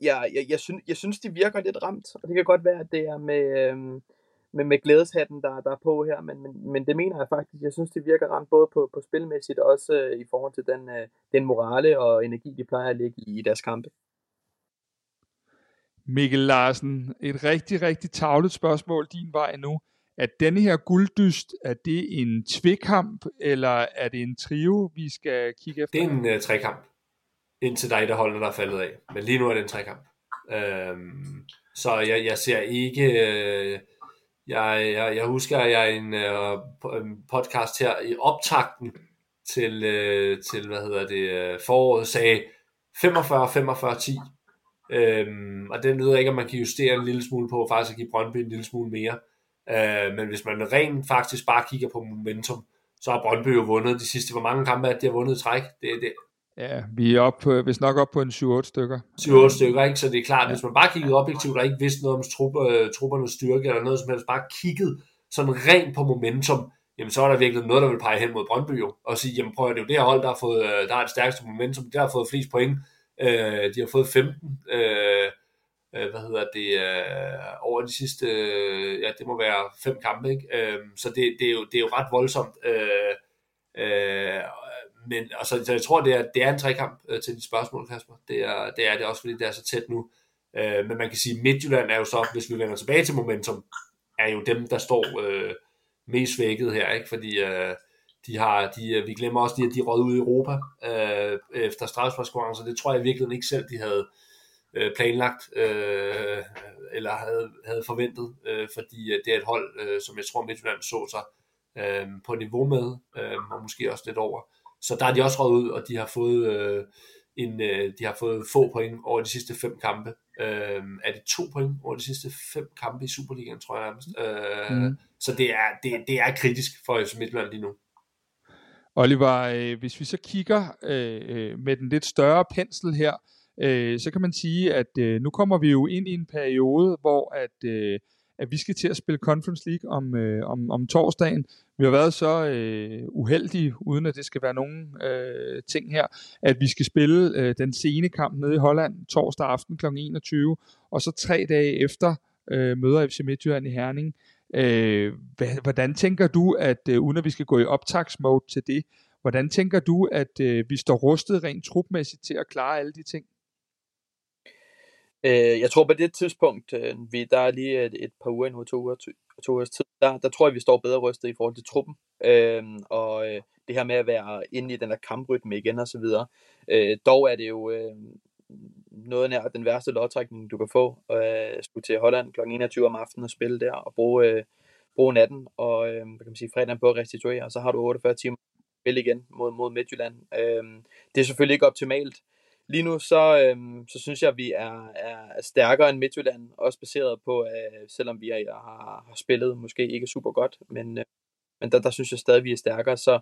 ja, jeg, jeg, synes, jeg synes, de virker lidt ramt, og det kan godt være, at det er med... Øh, med, med glædeshatten, der, der er på her, men, men, men det mener jeg faktisk. Jeg synes, det virker ramt både på, på spilmæssigt og også øh, i forhold til den, øh, den morale og energi, de plejer at lægge i, i deres kampe. Mikkel Larsen, et rigtig, rigtig tavlet spørgsmål din vej nu. Er denne her gulddyst, er det en tvekamp, eller er det en trio, vi skal kigge efter? Det er en uh, trekamp, indtil dig, der holder der er faldet af. Men lige nu er det en trekamp. Øhm, så jeg, jeg ser ikke... Øh, jeg, jeg, jeg husker, at jeg en, øh, en podcast her i optakten til, øh, til hvad hedder det, øh, foråret sagde 45-45-10. Øhm, og den ved jeg ikke, om man kan justere en lille smule på, faktisk at give Brøndby en lille smule mere. Øh, men hvis man rent faktisk bare kigger på momentum, så har Brøndby jo vundet de sidste, hvor mange kampe er de har vundet i træk? Det, det, Ja, vi er op på, hvis nok op på en 7-8 stykker. 7-8 stykker, ikke? Så det er klart, ja. hvis man bare kiggede objektivt og ikke vidste noget om trupper, øh, truppernes styrke eller noget som helst, bare kiggede sådan rent på momentum, jamen så er der virkelig noget, der vil pege hen mod Brøndby jo, og sige, jamen prøv at det er jo det her hold, der har, fået, øh, der har det stærkeste momentum, der har fået flest point, øh, de har fået 15, øh, øh, hvad hedder det, øh, over de sidste, øh, ja det må være fem kampe, ikke? Øh, så det, det, er jo, det er jo ret voldsomt, øh, øh, men altså, så jeg tror, det er, det er en trekamp øh, til dit spørgsmål, Kasper. Det er, det er det også, fordi det er så tæt nu. Øh, men man kan sige, Midtjylland er jo så, hvis vi vender tilbage til momentum, er jo dem, der står øh, mest svækket her, ikke? fordi øh, de har, de, øh, vi glemmer også, at de er ud i Europa øh, efter så Det tror jeg virkelig ikke selv, de havde øh, planlagt øh, eller havde, havde forventet, øh, fordi øh, det er et hold, øh, som jeg tror Midtjylland så sig øh, på niveau med, øh, og måske også lidt over. Så der er de også røget ud, og de har fået, øh, en, øh, de har fået få point over de sidste fem kampe. Øh, er det to point over de sidste fem kampe i Superligaen, tror jeg nærmest. Øh, mm. Så det er, det, det er kritisk for FC Midtjylland lige nu. Oliver, øh, hvis vi så kigger øh, øh, med den lidt større pensel her, øh, så kan man sige, at øh, nu kommer vi jo ind i en periode, hvor at, øh, at vi skal til at spille Conference League om, øh, om, om torsdagen. Vi har været så øh, uheldige, uden at det skal være nogen øh, ting her, at vi skal spille øh, den sene kamp nede i Holland torsdag aften kl. 21, og så tre dage efter øh, møder FC Midtjylland i Herning. Øh, hvordan tænker du, at øh, uden at vi skal gå i optagsmode til det, hvordan tænker du, at øh, vi står rustet rent trupmæssigt til at klare alle de ting? Øh, jeg tror på det tidspunkt, øh, vi, der er lige et, et par uger endnu, to uger, to, to ugers tid, der, der tror jeg, vi står bedre rystet i forhold til truppen. Øh, og øh, det her med at være inde i den der kamprytme igen og så videre. Øh, dog er det jo øh, noget nær den værste lodtrækning, du kan få. Øh, skulle til Holland kl. 21 om aftenen og spille der og bruge, øh, bruge natten og øh, hvad kan man sige, fredagen på at restituere, og så har du 48 timer spil igen mod, mod Midtjylland. Øh, det er selvfølgelig ikke optimalt, lige nu, så, øhm, så synes jeg, at vi er, er stærkere end Midtjylland, også baseret på, øh, selvom vi er, har, har spillet måske ikke super godt, men, øh, men der, der synes jeg stadig, at vi er stærkere. Så,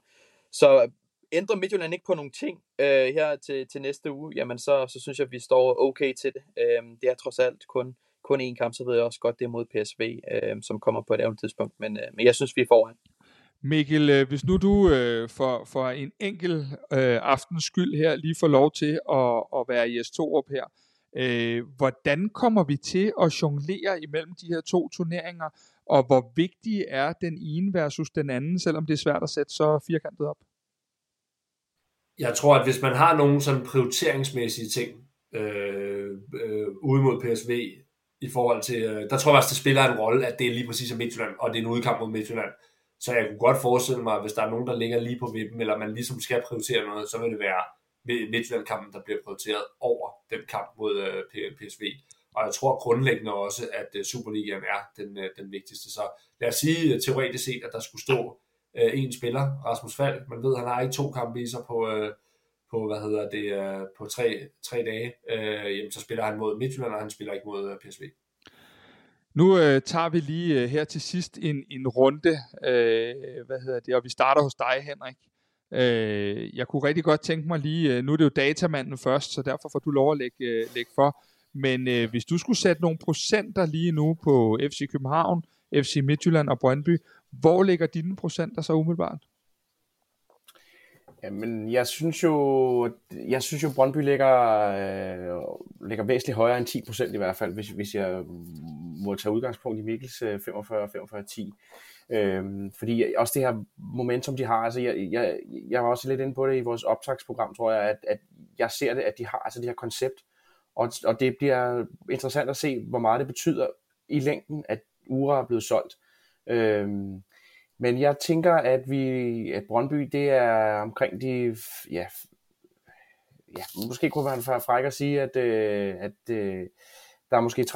så ændrer Midtjylland ikke på nogle ting øh, her til, til næste uge, jamen så, så synes jeg, at vi står okay til det. Øh, det er trods alt kun, kun én kamp, så ved jeg også godt, det er mod PSV, øh, som kommer på et andet tidspunkt, men, øh, men jeg synes, vi er foran. Mikkel, øh, hvis nu du øh, for, for en enkel øh, aftens skyld her lige får lov til at, at være i S2 op her, øh, hvordan kommer vi til at jonglere imellem de her to turneringer, og hvor vigtig er den ene versus den anden, selvom det er svært at sætte så firkantet op? Jeg tror, at hvis man har nogle sådan prioriteringsmæssige ting øh, øh, ude mod PSV, i forhold til, øh, der tror jeg også, det spiller en rolle, at det er lige præcis Midtjylland, og det er en udkamp mod Midtjylland. Så jeg kunne godt forestille mig, at hvis der er nogen, der ligger lige på vippen, eller man ligesom skal prioritere noget, så vil det være Midtjylland-kampen, der bliver prioriteret over den kamp mod øh, PSV. Og jeg tror grundlæggende også, at øh, Superligaen er den, øh, den vigtigste. Så lad os sige øh, teoretisk set, at der skulle stå øh, en spiller, Rasmus Fald. Man ved, at han har ikke to kampe i sig på, øh, på hvad hedder det, på tre, tre dage. Jamen, så spiller han mod Midtjylland, og han spiller ikke mod PSV. Nu øh, tager vi lige øh, her til sidst en, en runde, øh, hvad hedder det, og vi starter hos dig, Henrik. Øh, jeg kunne rigtig godt tænke mig lige, øh, nu er det jo datamanden først, så derfor får du lov at lægge, øh, lægge for. Men øh, hvis du skulle sætte nogle procenter lige nu på FC København, FC Midtjylland og Brøndby, hvor ligger dine procenter så umiddelbart? Jamen, jeg synes jo, jeg synes jo, Brøndby ligger, øh, ligger væsentligt højere end 10% i hvert fald, hvis, hvis jeg må tage udgangspunkt i Mikkels 45-45-10. Øh, øhm, fordi også det her momentum, de har, altså jeg, jeg, jeg var også lidt inde på det i vores optagsprogram, tror jeg, at, at jeg ser det, at de har altså det her koncept, og, og det bliver interessant at se, hvor meget det betyder i længden, at Ura er blevet solgt. Øhm, men jeg tænker, at vi, at Brøndby, det er omkring de, ja, ja måske kunne man være fræk at sige, at, øh, at øh, der er måske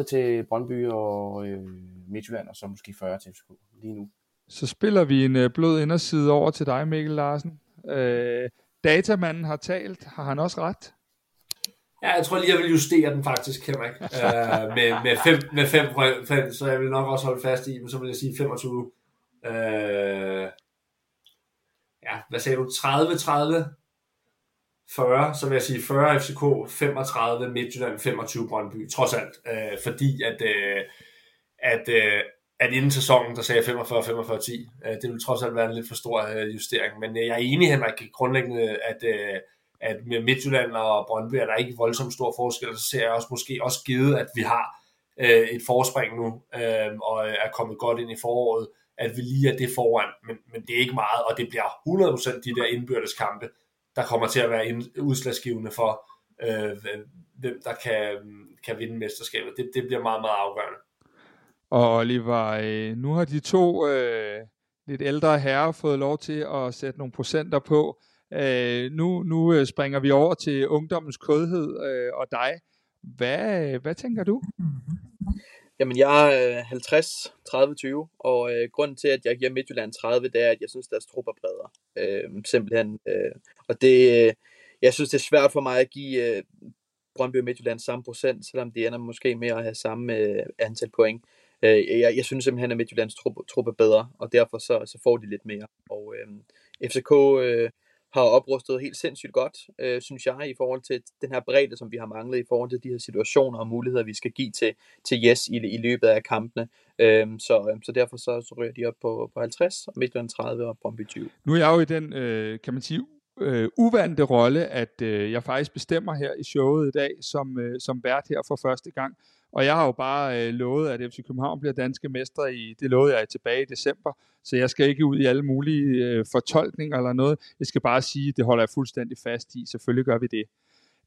30-30 til Brøndby og øh, Midtjylland, og så måske 40 til FCK lige nu. Så spiller vi en øh, blød inderside over til dig, Mikkel Larsen. Øh, datamanden har talt. Har han også ret? Ja, jeg tror lige, jeg vil justere den faktisk, Henrik. uh, med, med, fem, med fem, fem, så jeg vil nok også holde fast i, men så vil jeg sige 25. Øh, ja, hvad sagde du? 30, 30, 40, så vil jeg sige 40 FCK, 35 Midtjylland, 25 Brøndby, trods alt. Øh, fordi at, øh, at, øh, at inden sæsonen, der sagde jeg 45, 45, 10. Øh, det ville trods alt være en lidt for stor øh, justering. Men øh, jeg er enig, Henrik, grundlæggende, at øh, at med Midtjylland og Brøndby er der ikke voldsomt stor forskel, så ser jeg også måske også givet, at vi har øh, et forspring nu, øh, og er kommet godt ind i foråret, at vi lige er det foran, men, men det er ikke meget, og det bliver 100% de der indbyrdes kampe, der kommer til at være udslagsgivende for, øh, hvem der kan, kan vinde mesterskabet. Det, det bliver meget, meget afgørende. Og Oliver, øh, nu har de to øh, lidt ældre herrer fået lov til at sætte nogle procenter på. Øh, nu nu øh, springer vi over til ungdommens kodhed øh, og dig. Hvad, hvad tænker du? Jamen, jeg er 50, 30, 20, og øh, grunden til, at jeg giver Midtjylland 30, det er, at jeg synes, deres trup er bredere. Øh, simpelthen. Øh, og det, øh, jeg synes, det er svært for mig at give øh, Brøndby og Midtjylland samme procent, selvom de ender måske med at have samme øh, antal point. Øh, jeg, jeg synes simpelthen, at Midtjyllands trup, trup er bedre, og derfor så, så får de lidt mere. Og øhm, øh, FCK øh, har oprustet helt sindssygt godt, øh, synes jeg, i forhold til den her bredde, som vi har manglet i forhold til de her situationer og muligheder, vi skal give til, til Yes i, i løbet af kampene. Øhm, så, øhm, så derfor så, så ryger de op på, på 50, og Midtjylland 30 og Brøndby 20. Nu er jeg jo i den, øh, kan man sige, øh, uvante rolle, at øh, jeg faktisk bestemmer her i showet i dag, som, øh, som vært her for første gang. Og jeg har jo bare øh, lovet, at FC København bliver danske mestre i, det lovede jeg tilbage i december, så jeg skal ikke ud i alle mulige øh, fortolkninger eller noget. Jeg skal bare sige, det holder jeg fuldstændig fast i. Selvfølgelig gør vi det.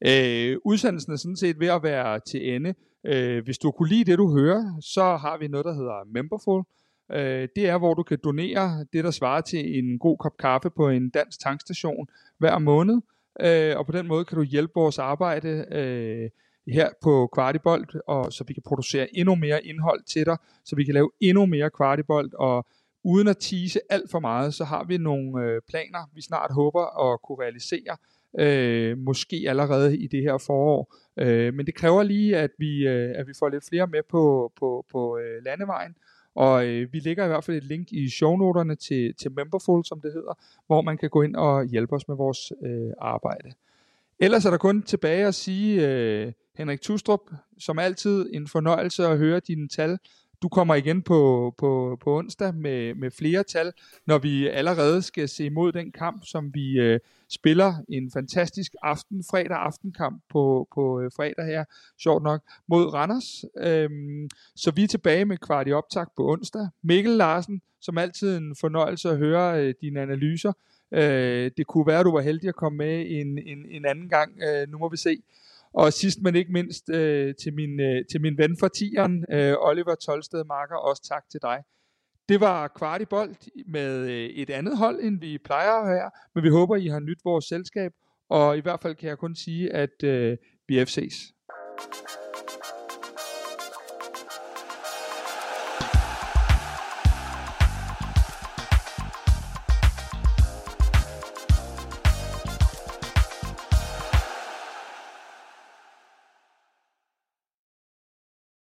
Øh, udsendelsen er sådan set ved at være til ende. Øh, hvis du kunne lide det, du hører, så har vi noget, der hedder Memberful. Øh, det er, hvor du kan donere det, der svarer til en god kop kaffe på en dansk tankstation hver måned. Øh, og på den måde kan du hjælpe vores arbejde øh, her på Kvartibolt, og så vi kan producere endnu mere indhold til dig, så vi kan lave endnu mere Kvartibolt, og uden at tease alt for meget, så har vi nogle øh, planer, vi snart håber at kunne realisere, øh, måske allerede i det her forår. Øh, men det kræver lige, at vi, øh, at vi får lidt flere med på, på, på øh, landevejen, og øh, vi lægger i hvert fald et link i shownoterne til, til Memberful, som det hedder, hvor man kan gå ind og hjælpe os med vores øh, arbejde. Ellers er der kun tilbage at sige, øh, Henrik Tustrup, som altid en fornøjelse at høre dine tal. Du kommer igen på, på, på onsdag med, med flere tal, når vi allerede skal se imod den kamp, som vi øh, spiller en fantastisk aften, fredag aftenkamp på, på øh, fredag her, sjovt nok, mod Randers. Øhm, så vi er tilbage med kvart i optag på onsdag. Mikkel Larsen, som altid en fornøjelse at høre øh, dine analyser. Øh, det kunne være, at du var heldig at komme med en, en, en anden gang. Øh, nu må vi se. Og sidst men ikke mindst øh, til, min, øh, til min ven fra tieren, øh, Oliver Tolsted Marker, også tak til dig. Det var kvart i bold med øh, et andet hold, end vi plejer at være, men vi håber, I har nydt vores selskab, og i hvert fald kan jeg kun sige, at øh, vi FC's.